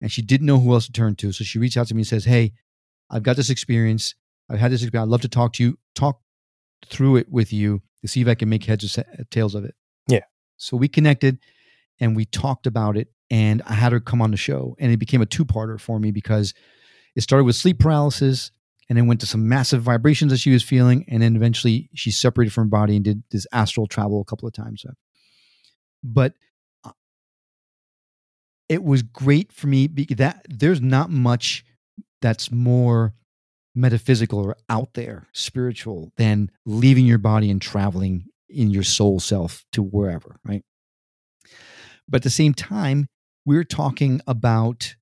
and she didn't know who else to turn to. So she reached out to me and says, "Hey, I've got this experience. I've had this experience. I'd love to talk to you, talk through it with you to see if I can make heads or tails of it." Yeah. So we connected, and we talked about it, and I had her come on the show, and it became a two-parter for me because it started with sleep paralysis and then went to some massive vibrations that she was feeling. And then eventually she separated from her body and did this astral travel a couple of times. But uh, it was great for me because that there's not much that's more metaphysical or out there spiritual than leaving your body and traveling in your soul self to wherever right but at the same time we're talking about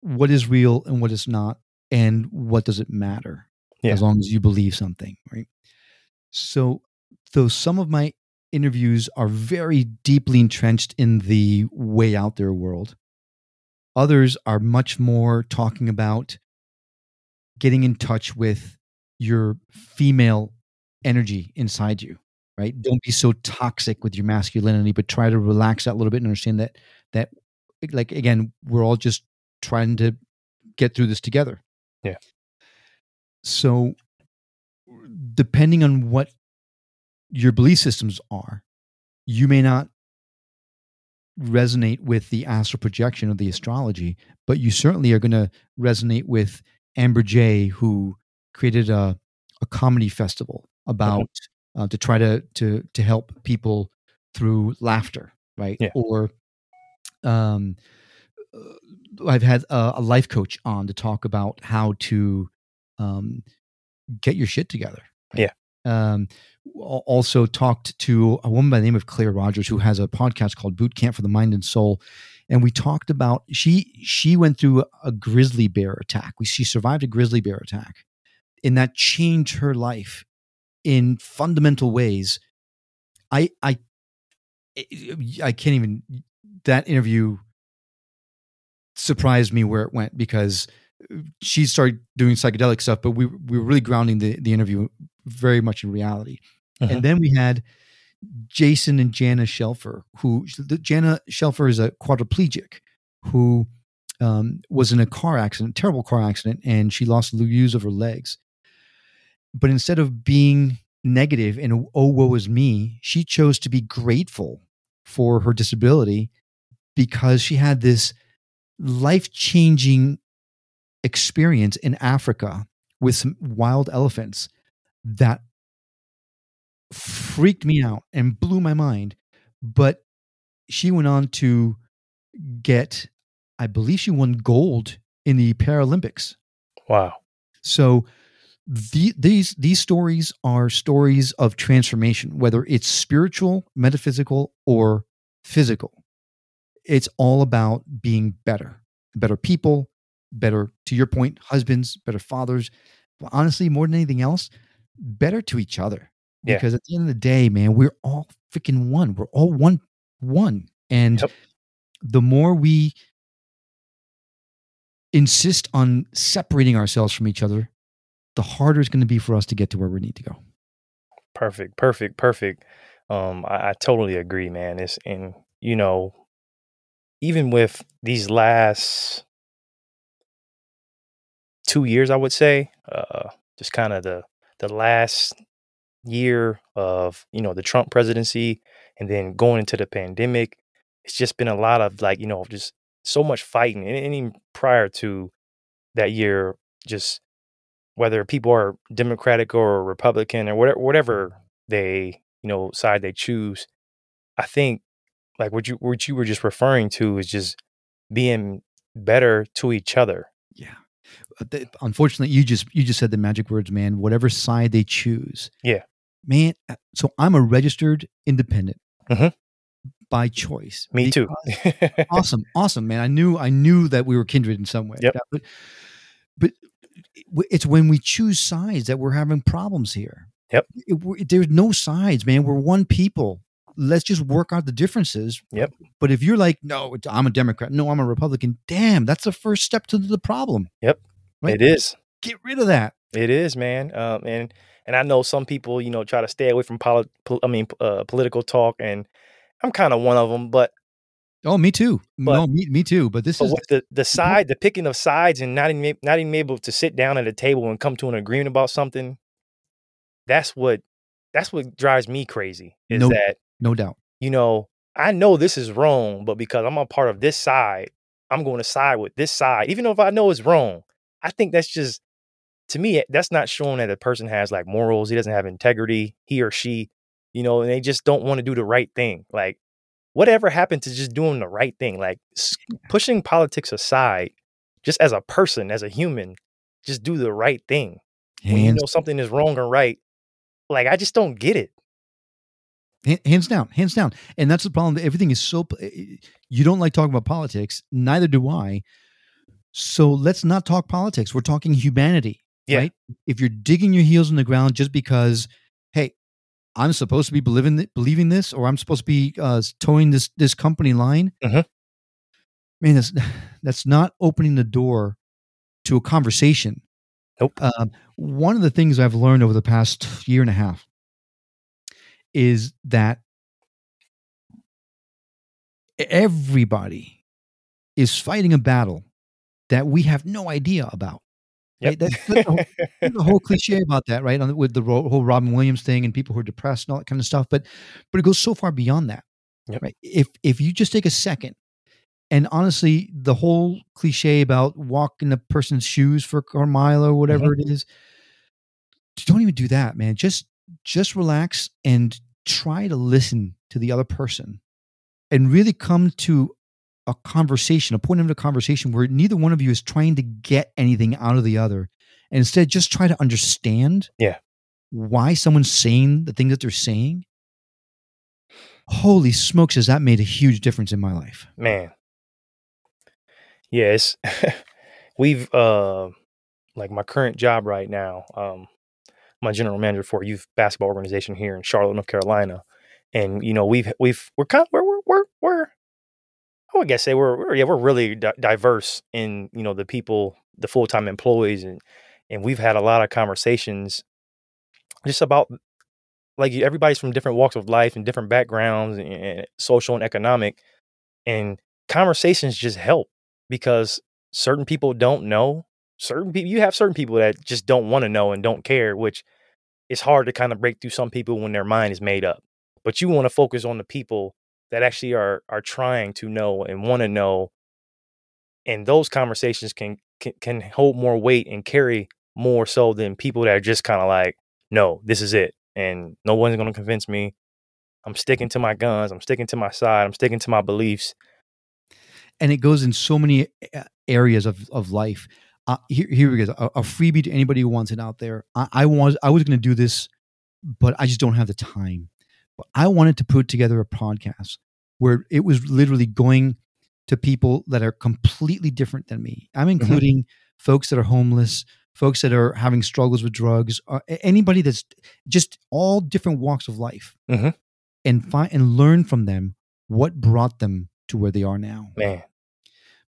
what is real and what is not and what does it matter Yeah. as long as you believe something right so though some of my interviews are very deeply entrenched in the way out there world others are much more talking about getting in touch with your female energy inside you right don't be so toxic with your masculinity but try to relax that a little bit and understand that that like again we're all just trying to get through this together Yeah. so depending on what your belief systems are you may not resonate with the astral projection of the astrology but you certainly are going to resonate with amber j who created a, a comedy festival about uh, to try to to to help people through laughter right Yeah. or um uh, i've had a, a life coach on to talk about how to um get your shit together Yeah. um also talked to a woman by the name of claire rogers who has a podcast called boot camp for the mind and soul. And we talked about she she went through a grizzly bear attack. We she survived a grizzly bear attack. And that changed her life in fundamental ways. I i i can't even that interview surprised me where it went because she started doing psychedelic stuff but we, we were really grounding the, the interview very much in reality Mhm. and then we had jason and jana shelfer who the, jana shelfer is a quadriplegic who um, was in a car accident terrible car accident and she lost the use of her legs but instead of being negative and oh woe is me she chose to be grateful for her disability because she had this life-changing experience in africa with some wild elephants that freaked me out and blew my mind but she went on to get i believe she won gold in the paralympics Wow. so the, these these stories are stories of transformation, whether it's spiritual, metaphysical, or physical. It's all about being better, better people, better to your point, husbands, better fathers. But honestly, more than anything else, better to each other. Yeah. Because at the end of the day, man, we're all freaking one. We're all one, one. And Yep. the more we insist on separating ourselves from each other, the harder it's going to be for us to get to where we need to go. Perfect, perfect, perfect. Um, I, I totally agree, man. It's and you know, even with these last two years, I would say, uh, just kind of the the last year of you know the Trump presidency, and then going into the pandemic, it's just been a lot of like you know just so much fighting, and, and even prior to that year, just whether people are Democratic or Republican or whatever, whatever they you know side they choose, I think like what you what you were just referring to is just being better to each other. Yeah. Unfortunately, you just you just said the magic words, man. Whatever side they choose. Yeah. Man, uh, so I'm a registered independent Mhm. by choice. Me too. awesome, awesome, man. I knew I knew that we were kindred in some way. Yep. But but it's when we choose sides that we're having problems here. Yep. It- we- there's no sides, man. We're one people. Let's just work out the differences. Yep. But if you're like, no, I'm a Democrat. No, I'm a Republican. Damn, that's the first step to the problem. Right? It is. Get rid of that. It is, man. Um, and and I know some people, you know, try to stay away from poli- pol- I mean, uh, political talk, and I'm kind of one of them. But Oh, me too. But- no, me, me too. But this but is the the side, the picking of sides, and not even not even able to sit down at a table and come to an agreement about something, that's what that's what drives me crazy. Is No- that no doubt. you know I know this is wrong, but because I'm a part of this side, I'm going to side with this side, even though if I know it's wrong. I think that's just to me that's not showing that a person has like morals. He doesn't have integrity. He or she, you know, and they just don't want to do the right thing. Like whatever happened to just doing the right thing? Like pushing politics aside, just as a person, as a human, just do the right thing. Hands, when you know something is wrong or right, like I just don't get it. Hands down, hands down. And that's the problem. Everything is so, eh, eh, you don't like talking about politics. Neither do I. So let's not talk politics. We're talking humanity, yeah. right? If you're digging your heels in the ground just because, hey, I'm supposed to be believing believing this, or I'm supposed to be uh, toeing this this company line. Mm-hmm. Man, that's that's not opening the door to a conversation. Nope. Uh, one of the things I've learned over the past year and a half is that everybody is fighting a battle that we have no idea about. Yep. Right? That's, that's, the whole, that's, the whole, cliche about that, right? On, with the whole Robin Williams thing and people who are depressed and all that kind of stuff. But but it goes so far beyond that. Yep. Right? If if you just take a second and honestly, the whole cliche about walking a person's shoes for a mile or whatever mm-hmm. it is, don't even do that, man. Just just relax and try to listen to the other person and really come to a conversation, a point of a conversation where neither one of you is trying to get anything out of the other. And instead just try to understand yeah. why someone's saying the thing that they're saying. Holy smokes, has that made a huge difference in my life. Man, Yes, we've uh like my current job right now. Um, my general manager for a youth basketball organization here in Charlotte, North Carolina, and you know we've we've we're kind of, we're we're we're, we're I would guess say we're, yeah we're really di- diverse in you know the people the full time employees and and we've had a lot of conversations just about like everybody's from different walks of life and different backgrounds and, and social and economic and conversations just help because certain people don't know. Certain people, you have certain people that just don't want to know and don't care, which is hard to kind of break through some people when their mind is made up. But you want to focus on the people that actually are are trying to know and want to know, and those conversations can, can can hold more weight and carry more so than people that are just kind of like, no, this is it, and no one's going to convince me. I'm sticking to my guns. I'm sticking to my side. I'm sticking to my beliefs and it goes in so many uh, areas of, of life. Uh, here, here we go. A, a, freebie to anybody who wants it out there. I, I was I was going to do this, but I just don't have the time. But I wanted to put together a podcast where it was literally going to people that are completely different than me. I'm mm-hmm. including mm-hmm. folks that are homeless, folks that are having struggles with drugs, uh, anybody that's just all different walks of life, mm-hmm. and find and learn from them what brought them to where they are now. Man.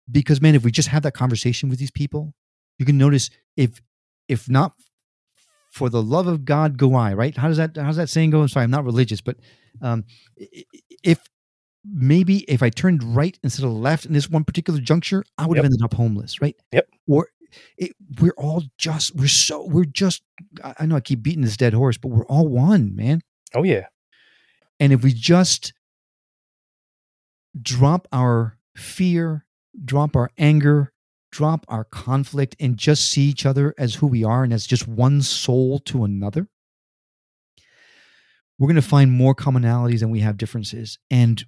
Because man, if we just have that conversation with these people, you can notice if if not for the love of God go I, right? How does that how's that saying go? I'm sorry, I'm not religious, but um if maybe if I turned right instead of left in this one particular juncture, I would yep. have ended up homeless, right? Yep. Or it, we're all just we're so we're just I know I keep beating this dead horse, but we're all one, man. Oh yeah. And if we just drop our fear, drop our anger, drop our conflict, and just see each other as who we are and as just one soul to another, we're going to find more commonalities than we have differences. And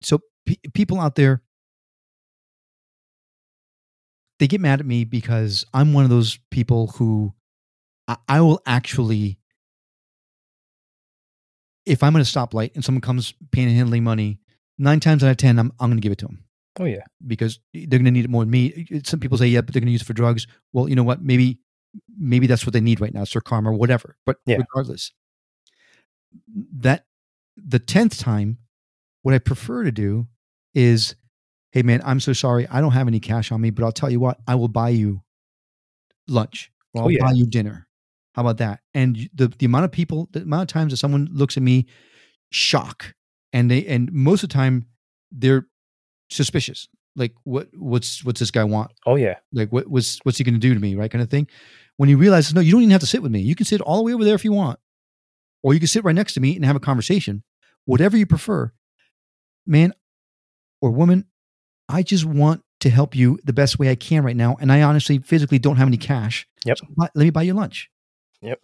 so, p- people out there, they get mad at me because I'm one of those people who I, I will actually, if I'm at a stoplight and someone comes panhandling money, nine times out of ten, I'm I'm going to give it to them. Oh yeah, because they're going to need it more than me. Some people say, yeah, but they're going to use it for drugs. Well, you know what? Maybe maybe that's what they need right now, Sir Karma, or whatever. But yeah. regardless, that the tenth time, what I prefer to do is, hey man, I'm so sorry, I don't have any cash on me, but I'll tell you what, I will buy you lunch or oh, I'll oh, yeah. buy you dinner. How about that? And the the amount of people, the amount of times that someone looks at me, shock and they and most of the time they're suspicious like what what's what's this guy want oh yeah like what what's what's he going to do to me right kind of thing when he realizes no you don't even have to sit with me you can sit all the way over there if you want or you can sit right next to me and have a conversation whatever you prefer man or woman i just want to help you the best way I can right now. And I honestly, physically don't have any cash. Yep. So let me buy you lunch. Yep.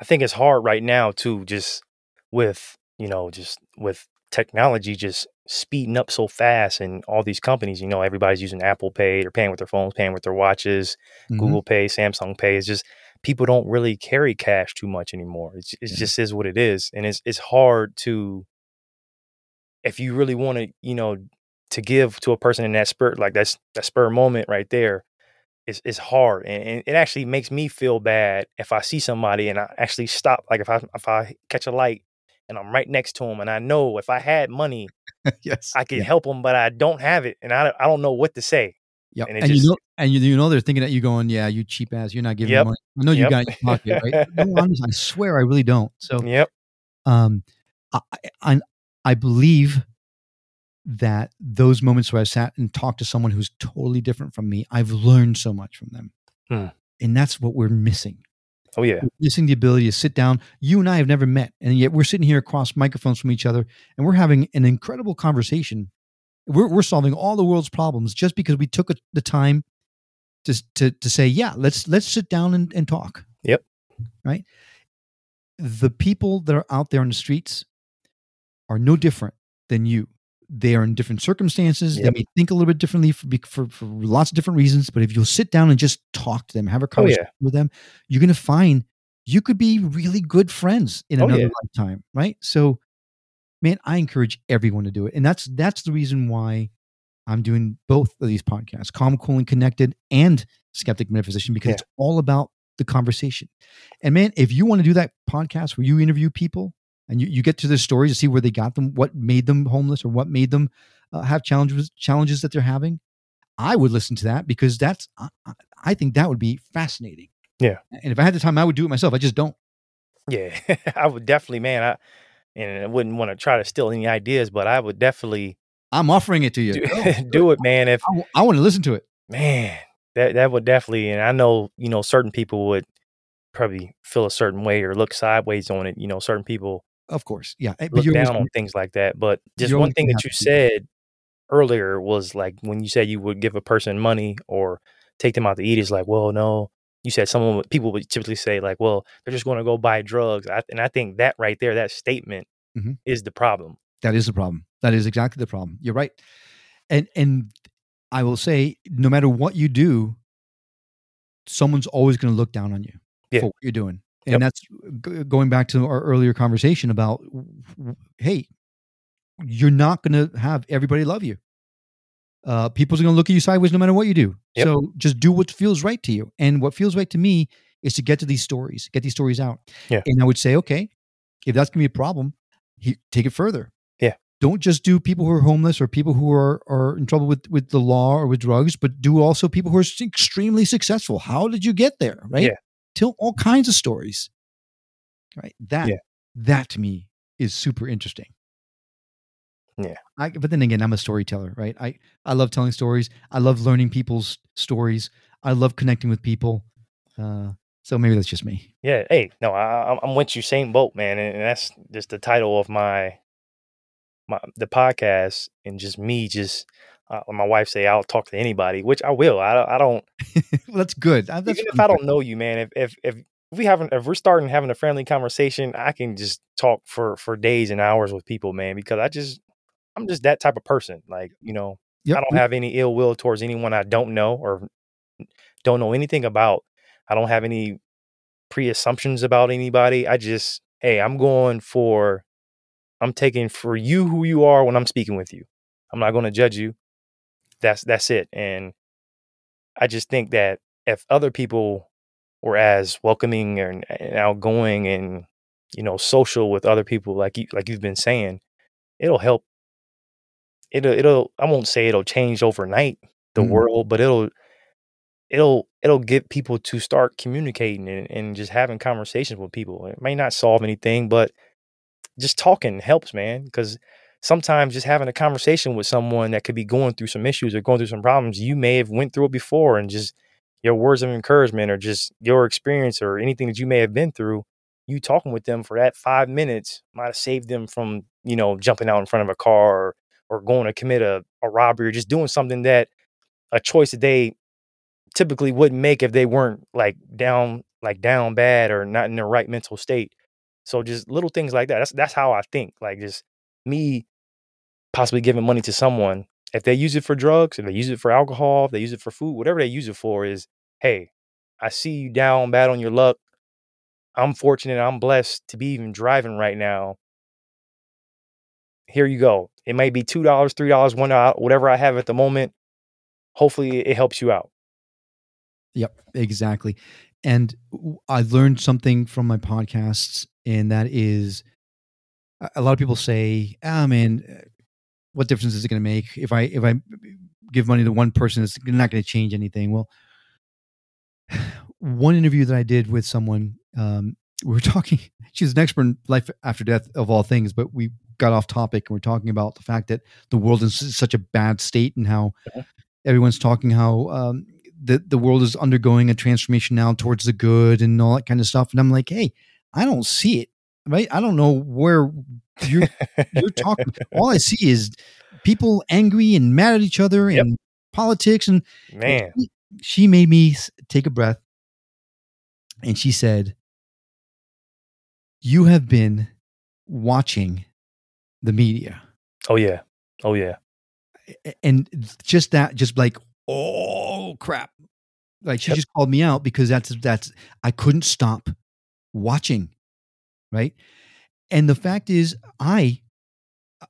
I think it's hard right now too, just with you know, just with technology just speeding up so fast, and all these companies, you know, everybody's using Apple Pay, they're paying with their phones, paying with their watches, Mhm. Google Pay, Samsung Pay. It's just people don't really carry cash too much anymore. It's it Yeah. just is what it is, and it's it's hard to if you really want to, you know, to give to a person in that spur like that's that spur moment right there. It's, it's hard and, and it actually makes me feel bad if I see somebody and I actually stop like if I if I catch a light and I'm right next to him. and I know if I had money yes. I could Yeah. help him, but I don't have it and I don't- I don't know what to say. Yep. and And, you know, and you, you know, they're thinking at you going, yeah, you cheap ass. You're not giving Yep. money. I know you Yep. got in your pocket, right? no, honest, I swear I really don't. So, Yep. um, I, I, I believe that those moments where I sat and talked to someone who's totally different from me, I've learned so much from them. Hmm. And that's what we're missing. Oh yeah. We're missing the ability to sit down. You and I have never met, and yet we're sitting here across microphones from each other, and we're having an incredible conversation. We're we're solving all the world's problems just because we took a, the time to to to say, yeah, let's let's sit down and, and talk. Yep. Right. The people that are out there on the streets are no different than you. They are in different circumstances. They may think a little bit differently for, for, for lots of different reasons. But if you'll sit down and just talk to them, have a Oh conversation yeah. with them, you're going to find you could be really good friends in Oh, another yeah. lifetime, right? So, man, I encourage everyone to do it, and that's that's the reason why I'm doing both of these podcasts, Calm, Cool, and Connected, and Skeptic Metaphysician, because Yeah. it's all about the conversation. And man, if you want to do that podcast where you interview people and you, you get to their stories to see where they got them, what made them homeless, or what made them uh, have challenges challenges that they're having, I would listen to that because that's I, I- I think that would be fascinating. Yeah. And if I had the time, I would do it myself. I just don't. Yeah. I would definitely, man. I and I wouldn't want to try to steal any ideas, but I would definitely I'm offering it to you. do, do it, man. If I, want to listen to it. man, that that would definitely, and I know you know certain people would probably feel a certain way or look sideways on it. You know, certain people Of course. Yeah. But look down on things like that. But just one thing that you said earlier was like when you said you would give a person money or take them out to eat. Is like, well, no. You said someone people would typically say like, well, they're just going to go buy drugs, I, and I think that right there, that statement Mhm. is the problem. That is the problem. That is exactly the problem. You're right. And and I will say, no matter what you do, someone's always going to look down on you Yeah. for what you're doing. And Yep. that's g- going back to our earlier conversation about, hey, you're not going to have everybody love you. Uh, people's going to look at you sideways no matter what you do. Yep. So just do what feels right to you. And what feels right to me is to get to these stories, get these stories out. Yeah. And I would say, okay, if that's going to be a problem, he, take it further. Yeah. Don't just do people who are homeless or people who are, are in trouble with, with the law or with drugs, but do also people who are extremely successful. How did you get there? Right. Yeah. Tell all kinds of stories. Right. That, Yeah. that to me is super interesting. Yeah. I, but then again, I'm a storyteller, right? I, I love telling stories. I love learning people's stories. I love connecting with people. Uh, so maybe that's just me. Yeah. Hey, no, I, I'm- with you, same boat, man, and, and that's just the title of my my the podcast, and just me, just uh, my wife say I'll talk to anybody, which I will. I don't- I don't that's good. Uh, That's even if. I don't know you, man. If if if we haven't if we're starting having a friendly conversation, I can just talk for for days and hours with people, man, because I just I'm just that type of person. Like you know, Yep. I don't have any ill will towards anyone I don't know or don't know anything about. I don't have any pre assumptions about anybody. I just, hey, I'm going for, I'm taking for you who you are when I'm speaking with you. I'm not going to judge you. That's that's it. And I just think that if other people were as welcoming and, and outgoing and you know social with other people like you like you've been saying, it'll help. It'll it'll I won't say it'll change overnight the Mhm. world, but it'll it'll it'll get people to start communicating and, and just having conversations with people. It may not solve anything, but just talking helps, man. Because sometimes just having a conversation with someone that could be going through some issues or going through some problems, you may have went through it before, and just your words of encouragement or just your experience or anything that you may have been through, you talking with them for that five minutes might have saved them from you know jumping out in front of a car or, or going to commit a, a robbery or just doing something that a choice that they typically wouldn't make if they weren't like down like down bad or not in the right mental state. So just little things like that. That's that's how I think. Like just me possibly giving money to someone if they use it for drugs, if they use it for alcohol, if they use it for food, whatever they use it for is, hey, I see you down bad on your luck. I'm fortunate, I'm blessed to be even driving right now. Here you go. It may be $2, $3, $1, whatever I have at the moment. Hopefully it helps you out. Yep, exactly. And I learned something from my podcasts, and that is a lot of people say, "Ah, oh, man, what difference is it going to make if I if I give money to one person? It's not going to change anything." Well, one interview that I did with someone, um, we were talking. She's an expert in life after death of all things, but we got off topic and we're talking about the fact that the world is such a bad state and how uh-huh. everyone's talking how um, the the world is undergoing a transformation now towards the good and all that kind of stuff. And I'm like, hey, I don't see it. Right? I don't know where you're you're talking. All I see is people angry and mad at each other yep. and politics. And man, she, she made me take a breath, and she said, "You have been watching the media." Oh yeah. Oh yeah. And just that, just like oh crap like she yep. just called me out because that's that's i couldn't stop watching right and the fact is i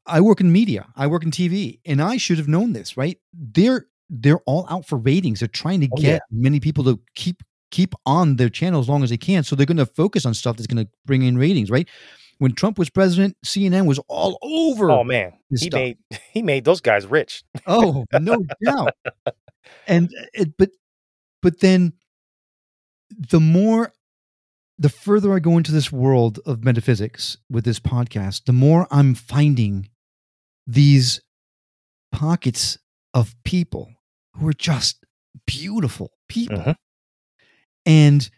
i work in media i work in tv and i should have known this right they're they're all out for ratings they're trying to oh, get yeah. many people to keep keep on their channel as long as they can so they're going to focus on stuff that's going to bring in ratings right when Trump was president, CNN was all over. Oh man, he stuff. made he made those guys rich. oh, no doubt. And it, but but then the more the further I go into this world of metaphysics with this podcast, the more I'm finding these pockets of people who are just beautiful people. Mm-hmm. And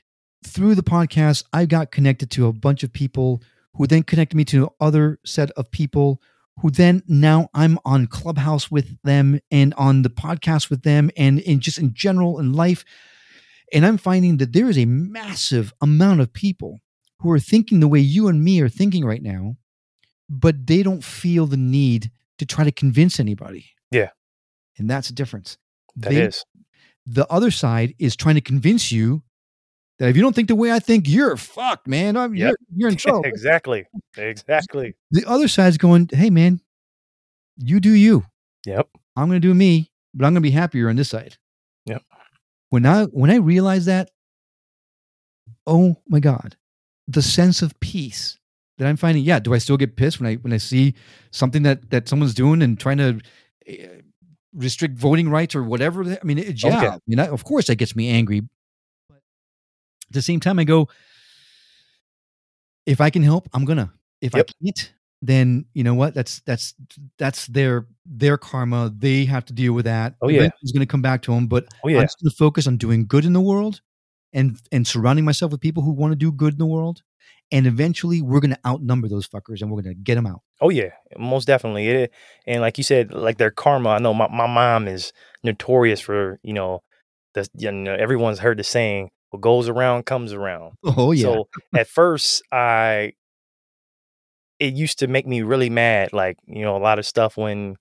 through the podcast, I got connected to a bunch of people who then connected me to other set of people who then now I'm on Clubhouse with them and on the podcast with them and in just in general in life. And I'm finding that there is a massive amount of people who are thinking the way you and me are thinking right now, but they don't feel the need to try to convince anybody. Yeah. And that's a difference. That they, is. The other side is trying to convince you that if you don't think the way I think, you're fucked, man. Yep. you're, you're in trouble. exactly. Exactly. The other side's going, hey, man, you do you. Yep. I'm going to do me, but I'm going to be happier on this side. When I when I realized that, oh my god, the sense of peace that I'm finding. Yeah, do I still get pissed when I when I see something that that someone's doing and trying to uh, restrict voting rights or whatever? I mean, it, yeah. Okay. I mean, I, of course, that gets me angry. But at the same time, I go, if I can help, I'm gonna. If yep. I can't, then you know what? That's that's that's their their karma. They have to deal with that. Oh yeah, it's going to come back to them. But oh, yeah. I'm just going to focus on doing good in the world, and and surrounding myself with people who want to do good in the world. And eventually, we're going to outnumber those fuckers, and we're going to get them out. Oh yeah, most definitely. It, and like you said, like their karma. I know my, my mom is notorious for you know, the you know everyone's heard the saying, "What goes around comes around." Oh yeah. So at first, I it used to make me really mad. Like you know, a lot of stuff when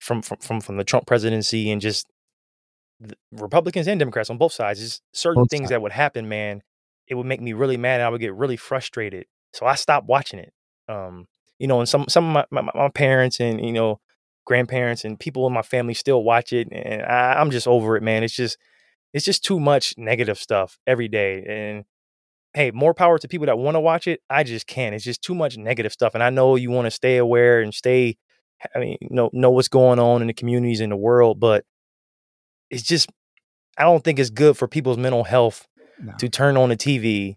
from from from, from the Trump presidency and just Republicans and Democrats on both sides, just certain both things sides. that would happen, man, it would make me really mad. And I would get really frustrated. So I stopped watching it. Um, you know, and some some of my, my, my parents and you know grandparents and people in my family still watch it, and I, I'm just over it, man. It's just it's just too much negative stuff every day, and hey, more power to people that want to watch it. I just can't. It's just too much negative stuff. And I know you want to stay aware and stay, I mean, know, know what's going on in the communities in the world, but it's just, I don't think it's good for people's mental health no. to turn on the TV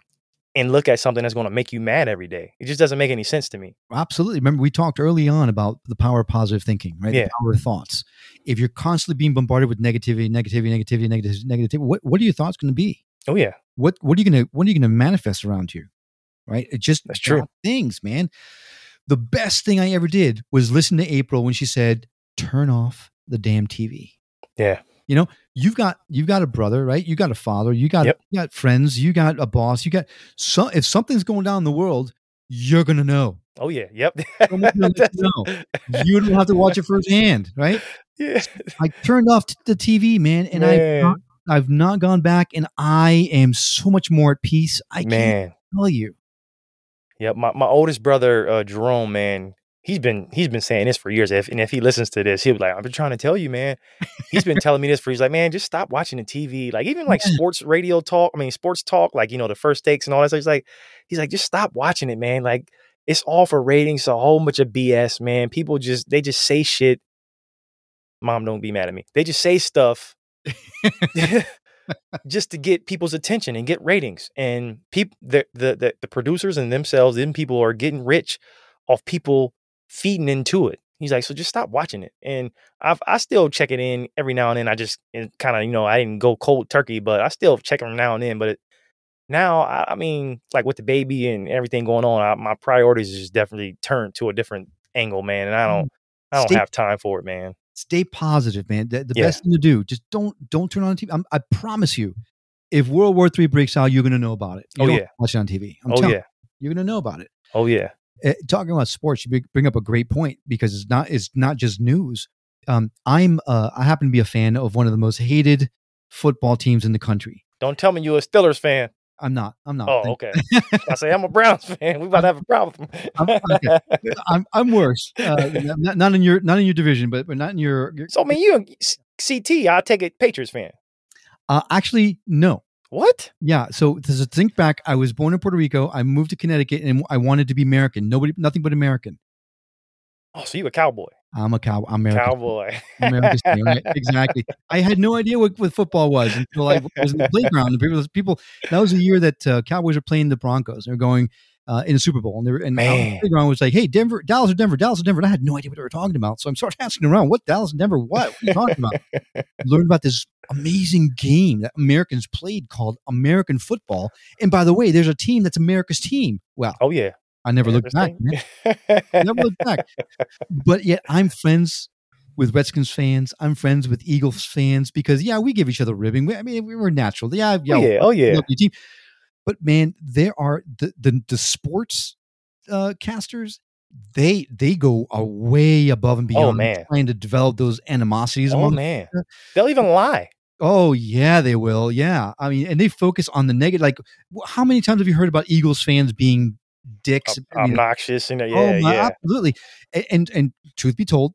and look at something that's going to make you mad every day. It just doesn't make any sense to me. Absolutely. Remember, we talked early on about the power of positive thinking, right? Yeah. The power of thoughts. If you're constantly being bombarded with negativity, negativity, negativity, negativity, negativity, what, what are your thoughts going to be? Oh yeah. What what are you gonna what are you gonna manifest around you? Right? It just that's true. Things, man. The best thing I ever did was listen to April when she said, "Turn off the damn TV." Yeah. You know, you've got you've got a brother, right? You got a father, you got Yep. you got friends, you got a boss, you got so if something's going down in the world, you're gonna know. Oh yeah. Yep. Someone's gonna let you know. You don't have to watch it firsthand, right? yeah. I turned off the TV, man, and Man. not, I've not gone back, and I am so much more at peace. I can't Man. tell you. Yep. My my oldest brother, uh, Jerome, man, he's been he's been saying this for years. If and if he listens to this, he'll be like, I've been trying to tell you, man. He's been telling me this for he's like, man, just stop watching the TV. Like even like sports radio talk, I mean sports talk, like you know, the first takes and all that stuff. He's like, he's like, just stop watching it, man. Like it's all for ratings, a whole bunch of BS, man. People just they just say shit. Mom, don't be mad at me. They just say stuff just to get people's attention and get ratings. And people, the, the the the producers and themselves, them people are getting rich off people feeding into it. He's like, so just stop watching it. And I've I still check it in every now and then. I just kind of you know I didn't go cold turkey, but I still check them now and then. But it, now I, I mean, like with the baby and everything going on, I, my priorities is just definitely turned to a different angle, man. And I don't mm. I don't Stay- have time for it, man. Stay positive, man. The, the Yeah. best thing to do, just don't don't turn on TV. I'm, I promise you, if World War III breaks out, you're gonna know about it. You Oh, yeah. watch it on TV. I'm oh telling yeah, you, you're gonna know about it. oh yeah, uh, talking about sports, you bring- bring up a great point because it's not it's not just news. Um, I'm uh, I happen to be a fan of one of the most hated football teams in the country. don't tell me you're a Steelers fan. I'm not. I'm not. Oh, okay. I say I'm a Browns fan. We about to have a problem. I'm- okay. I'm I'm worse. Uh, not, not in your not in your division, but but not in your. your so I mean, you CT. I take it Patriots fan. uh, actually, no. What? Yeah. So to think back, I was born in Puerto Rico. I moved to Connecticut, and I wanted to be American. Nobody, nothing but American. Oh, so you a cowboy? I'm a cow. I'm American. Cowboy. Exactly. I had no idea what, what football was until I was in the playground. And people, people, that was the year that uh, Cowboys were playing the Broncos. They were going uh, in the Super Bowl, and they were, and in the Man. playground was like, "Hey, Denver, Dallas or Denver, Dallas or Denver." And I had no idea what they were talking about, so I'm started asking around, "What Dallas and Denver? What? What are you talking about?" Learned about this amazing game that Americans played called American football. And by the way, there's a team that's America's team. Well, oh yeah. I never looked back. Never looked back. But yet I'm friends with Redskins fans. I'm friends with Eagles fans because yeah, we give each other ribbing. We, I mean, we were natural. Yeah, yeah, oh yeah. Oh yeah. team. But man, there are the the, the sports uh, casters. They they go a way above and beyond Oh, man. trying to develop those animosities. Oh among man. They'll even lie. Oh yeah, they will. Yeah, I mean, and they focus on the negative. Like, how many times have you heard about Eagles fans being dicks? Ob- I mean, Obnoxious and uh, yeah, oh, yeah. absolutely. A- And, and truth be told,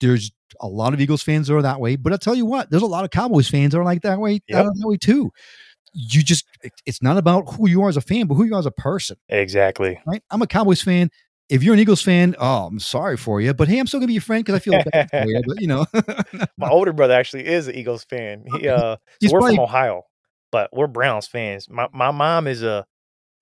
there's a lot of Eagles fans that are that way. But I'll tell you what, there's a lot of Cowboys fans that are like that way. Yep. that way too. You just, it- it's not about who you are as a fan, but who you are as a person, Exactly. right? I'm a Cowboys fan. If you're an Eagles fan, oh, I'm sorry for you, but hey, I'm still gonna be your friend because I feel bad for you. But you know, My older brother actually is an Eagles fan. He uh so we're probably- from Ohio, but we're Browns fans. My my mom is a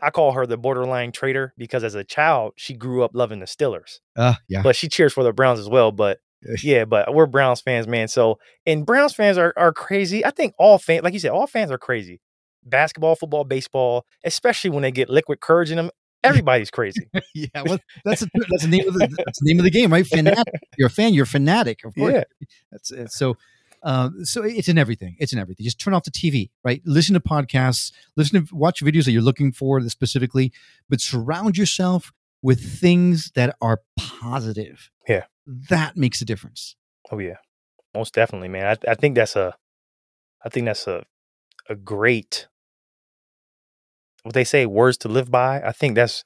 I call her the borderline traitor because as a child she grew up loving the Steelers. uh, yeah, But she cheers for the Browns as well. But yeah, but we're Browns fans, man. So and Browns fans are are crazy. I think all fans, like you said, all fans are crazy. Basketball, football, baseball, especially when they get liquid courage in them. Everybody's crazy. yeah. Well, that's a, that's the name of the that's the name of the game, right? Fanatic. You're a fan. You're a fanatic, of course. yeah. That's it. So, uh, so it's in everything. It's in everything. Just turn off the TV, right? Listen to podcasts, listen to watch videos that you're looking for specifically, but surround yourself with things that are positive. Yeah. that makes a difference. Oh yeah, most definitely, man. I, I think that's a, I think that's a, a great. What they say, words to live by. I think that's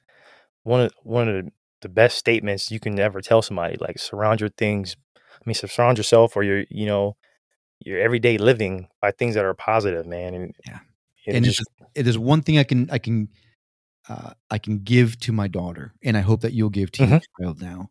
one of one of the, the best statements you can ever tell somebody. Like surround your things. I mean, surround yourself or your, you know, your everyday living by things that are positive, man. And Yeah. it and just it is one thing I can I can uh, I can give to my daughter, and I hope that you'll give to your child now.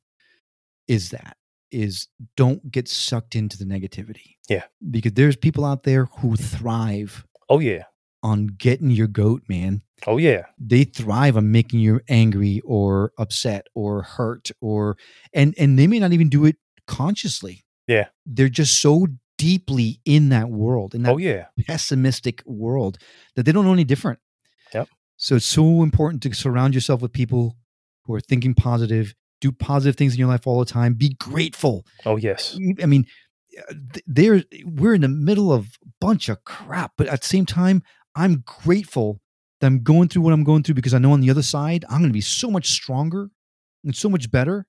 Is that is don't get sucked into the negativity. Yeah. because there's people out there who thrive oh yeah, on getting your goat, man. oh yeah, They thrive on making you angry or upset or hurt or and and they may not even do it consciously. Yeah. They're just so deeply in that world, in that oh yeah, pessimistic world that they don't know any different. Yep. So it's so important to surround yourself with people who are thinking positive, do positive things in your life all the time, be grateful. oh yes, I mean, uh, there we're in the middle of a bunch of crap, but at the same time, I'm grateful that I'm going through what I'm going through because I know on the other side I'm going to be so much stronger and so much better.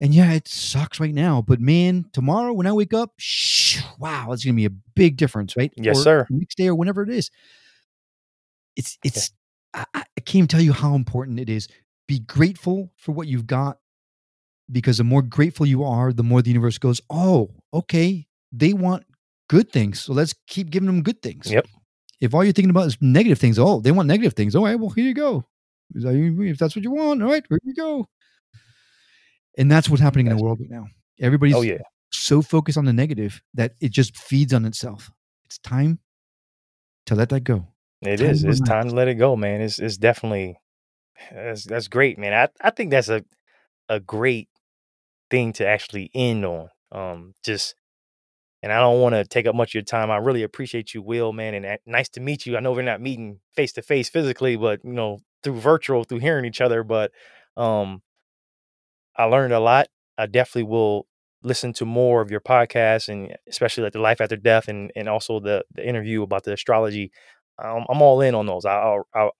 And yeah, it sucks right now, but man, tomorrow when I wake up, shh, wow, it's going to be a big difference, right? Yes, or sir. Next day or whenever it is. It's it's. I, I can't tell you how important it is. Be grateful for what you've got, because the more grateful you are, the more the universe goes, "Oh, okay, they want good things, so let's keep giving them good things." Yep. If all you're thinking about is negative things, oh, they want negative things. All right, well, here you go. If that's what you want, all right, here you go. And that's what's happening in the world right now. Everybody's Oh yeah. so focused on the negative that it just feeds on itself. It's time to let that go. It Time is. It's time to let it go, man. It's it's definitely that's that's great, man. I I think that's a a great thing to actually end on. Um, just and I don't want to take up much of your time. I really appreciate you, Will, man, and uh, nice to meet you. I know we're not meeting face to face physically, but you know through virtual, through hearing each other. But um, I learned a lot. I definitely will listen to more of your podcast, and especially like the life after death, and and also the the interview about the astrology. Um, I'm all in on those. I, I'll, I'll,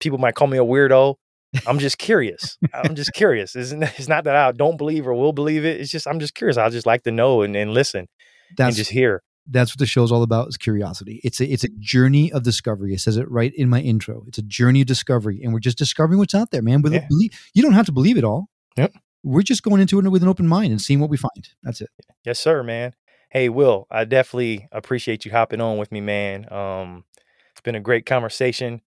people might call me a weirdo. I'm just curious. I'm just curious. It's, it's not that I don't believe or will believe it. It's just I'm just curious. I just like to know and, and listen and just hear. That's what the show's all about is curiosity. It's a it's a journey of discovery. It says it right in my intro. It's a journey of discovery, and we're just discovering what's out there, man. With Yeah. believe, you don't have to believe it all. Yep. We're just going into it with an open mind and seeing what we find. That's it. Yes, sir, man. Hey, Will, I definitely appreciate you hopping on with me, man. Um, it's been a great conversation.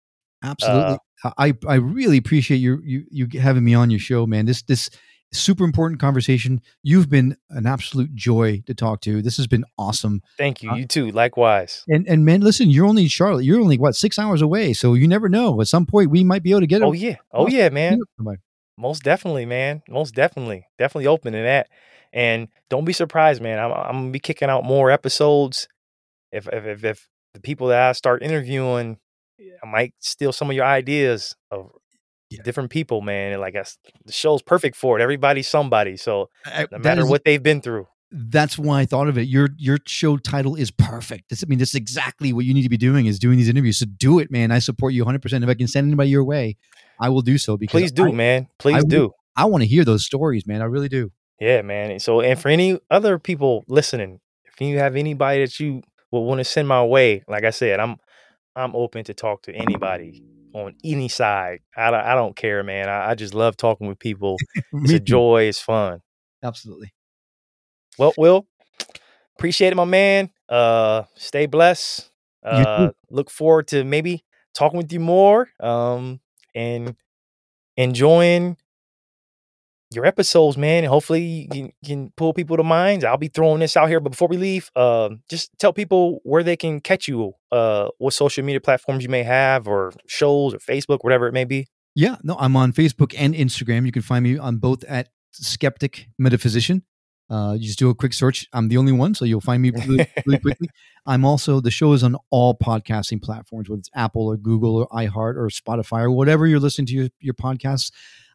Absolutely. I I really appreciate you you you having me on your show, man. This this super important conversation. You've been an absolute joy to talk to. This has been awesome. Thank you. Uh, You too. Likewise. And and man, listen, you're only in Charlotte. You're only what six hours away, so you never know. At some point, we might be able to get. Oh a- yeah. Oh yeah, man. Most definitely, man. Most definitely. Definitely open to that. And don't be surprised, man. I'm, I'm gonna be kicking out more episodes. If if, if if the people that I start interviewing, I might steal some of your ideas of Yeah. different people, man. And like I the show's perfect for it. Everybody's somebody. So I- no matter is- what they've been through. that's why I thought of it. Your your show title is perfect. This, I mean, this is exactly what you need to be doing is doing these interviews. So do it, man. I support you 100. percent If I can send anybody your way, I will do so. Because Please do, I, man. Please will- do. I want to hear those stories, man. I really do. Yeah, man. And So, and for any other people listening, if you have anybody that you would want to send my way, like I said, I'm I'm open to talk to anybody on any side. I don't, I don't care, man. I, I just love talking with people. It's a joy. It's fun. Absolutely. Well, Will, appreciate it, my man. Uh, stay blessed. Uh, look forward to maybe talking with you more. Um, and enjoying your episodes, man. And hopefully you can, can pull people to minds. I'll be throwing this out here, but before we leave, uh, just tell people where they can catch you. Uh, what social media platforms you may have, or shows, or Facebook, whatever it may be. Yeah. No, I'm on Facebook and Instagram. You can find me on both at Skeptic Metaphysician. Uh, you just do a quick search. I'm the only one, so you'll find me really, really quickly. I'm also the show is on all podcasting platforms, whether it's Apple or Google or iHeart or Spotify or whatever you're listening to your, your podcasts.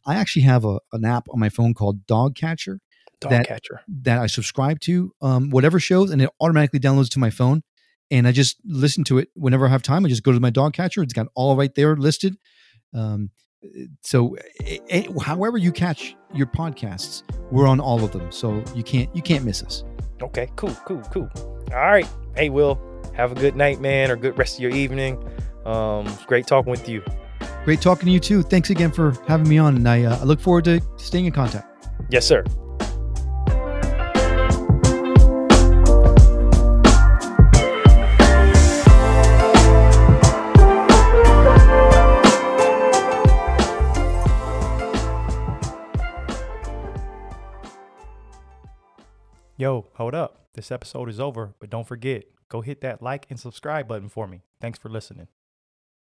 I actually have a, an app on my phone called Podcatcher Dog That- catcher. that I subscribe to, um, whatever shows, and it automatically downloads to my phone. And I just listen to it whenever I have time. I just go to my podcatcher. It's got all right there listed. Um, so, eh, eh, however you catch your podcasts, we're on all of them. So you can't you can't miss us. Okay, cool, cool, cool. All right. Hey, Will, have a good night, man, or good rest of your evening. Um, great talking with you. Great talking to you too. Thanks again for having me on, and I, uh, I look forward to staying in contact. Yes, sir. Yo, hold up. This episode is over, but don't forget, go hit that like and subscribe button for me. Thanks for listening.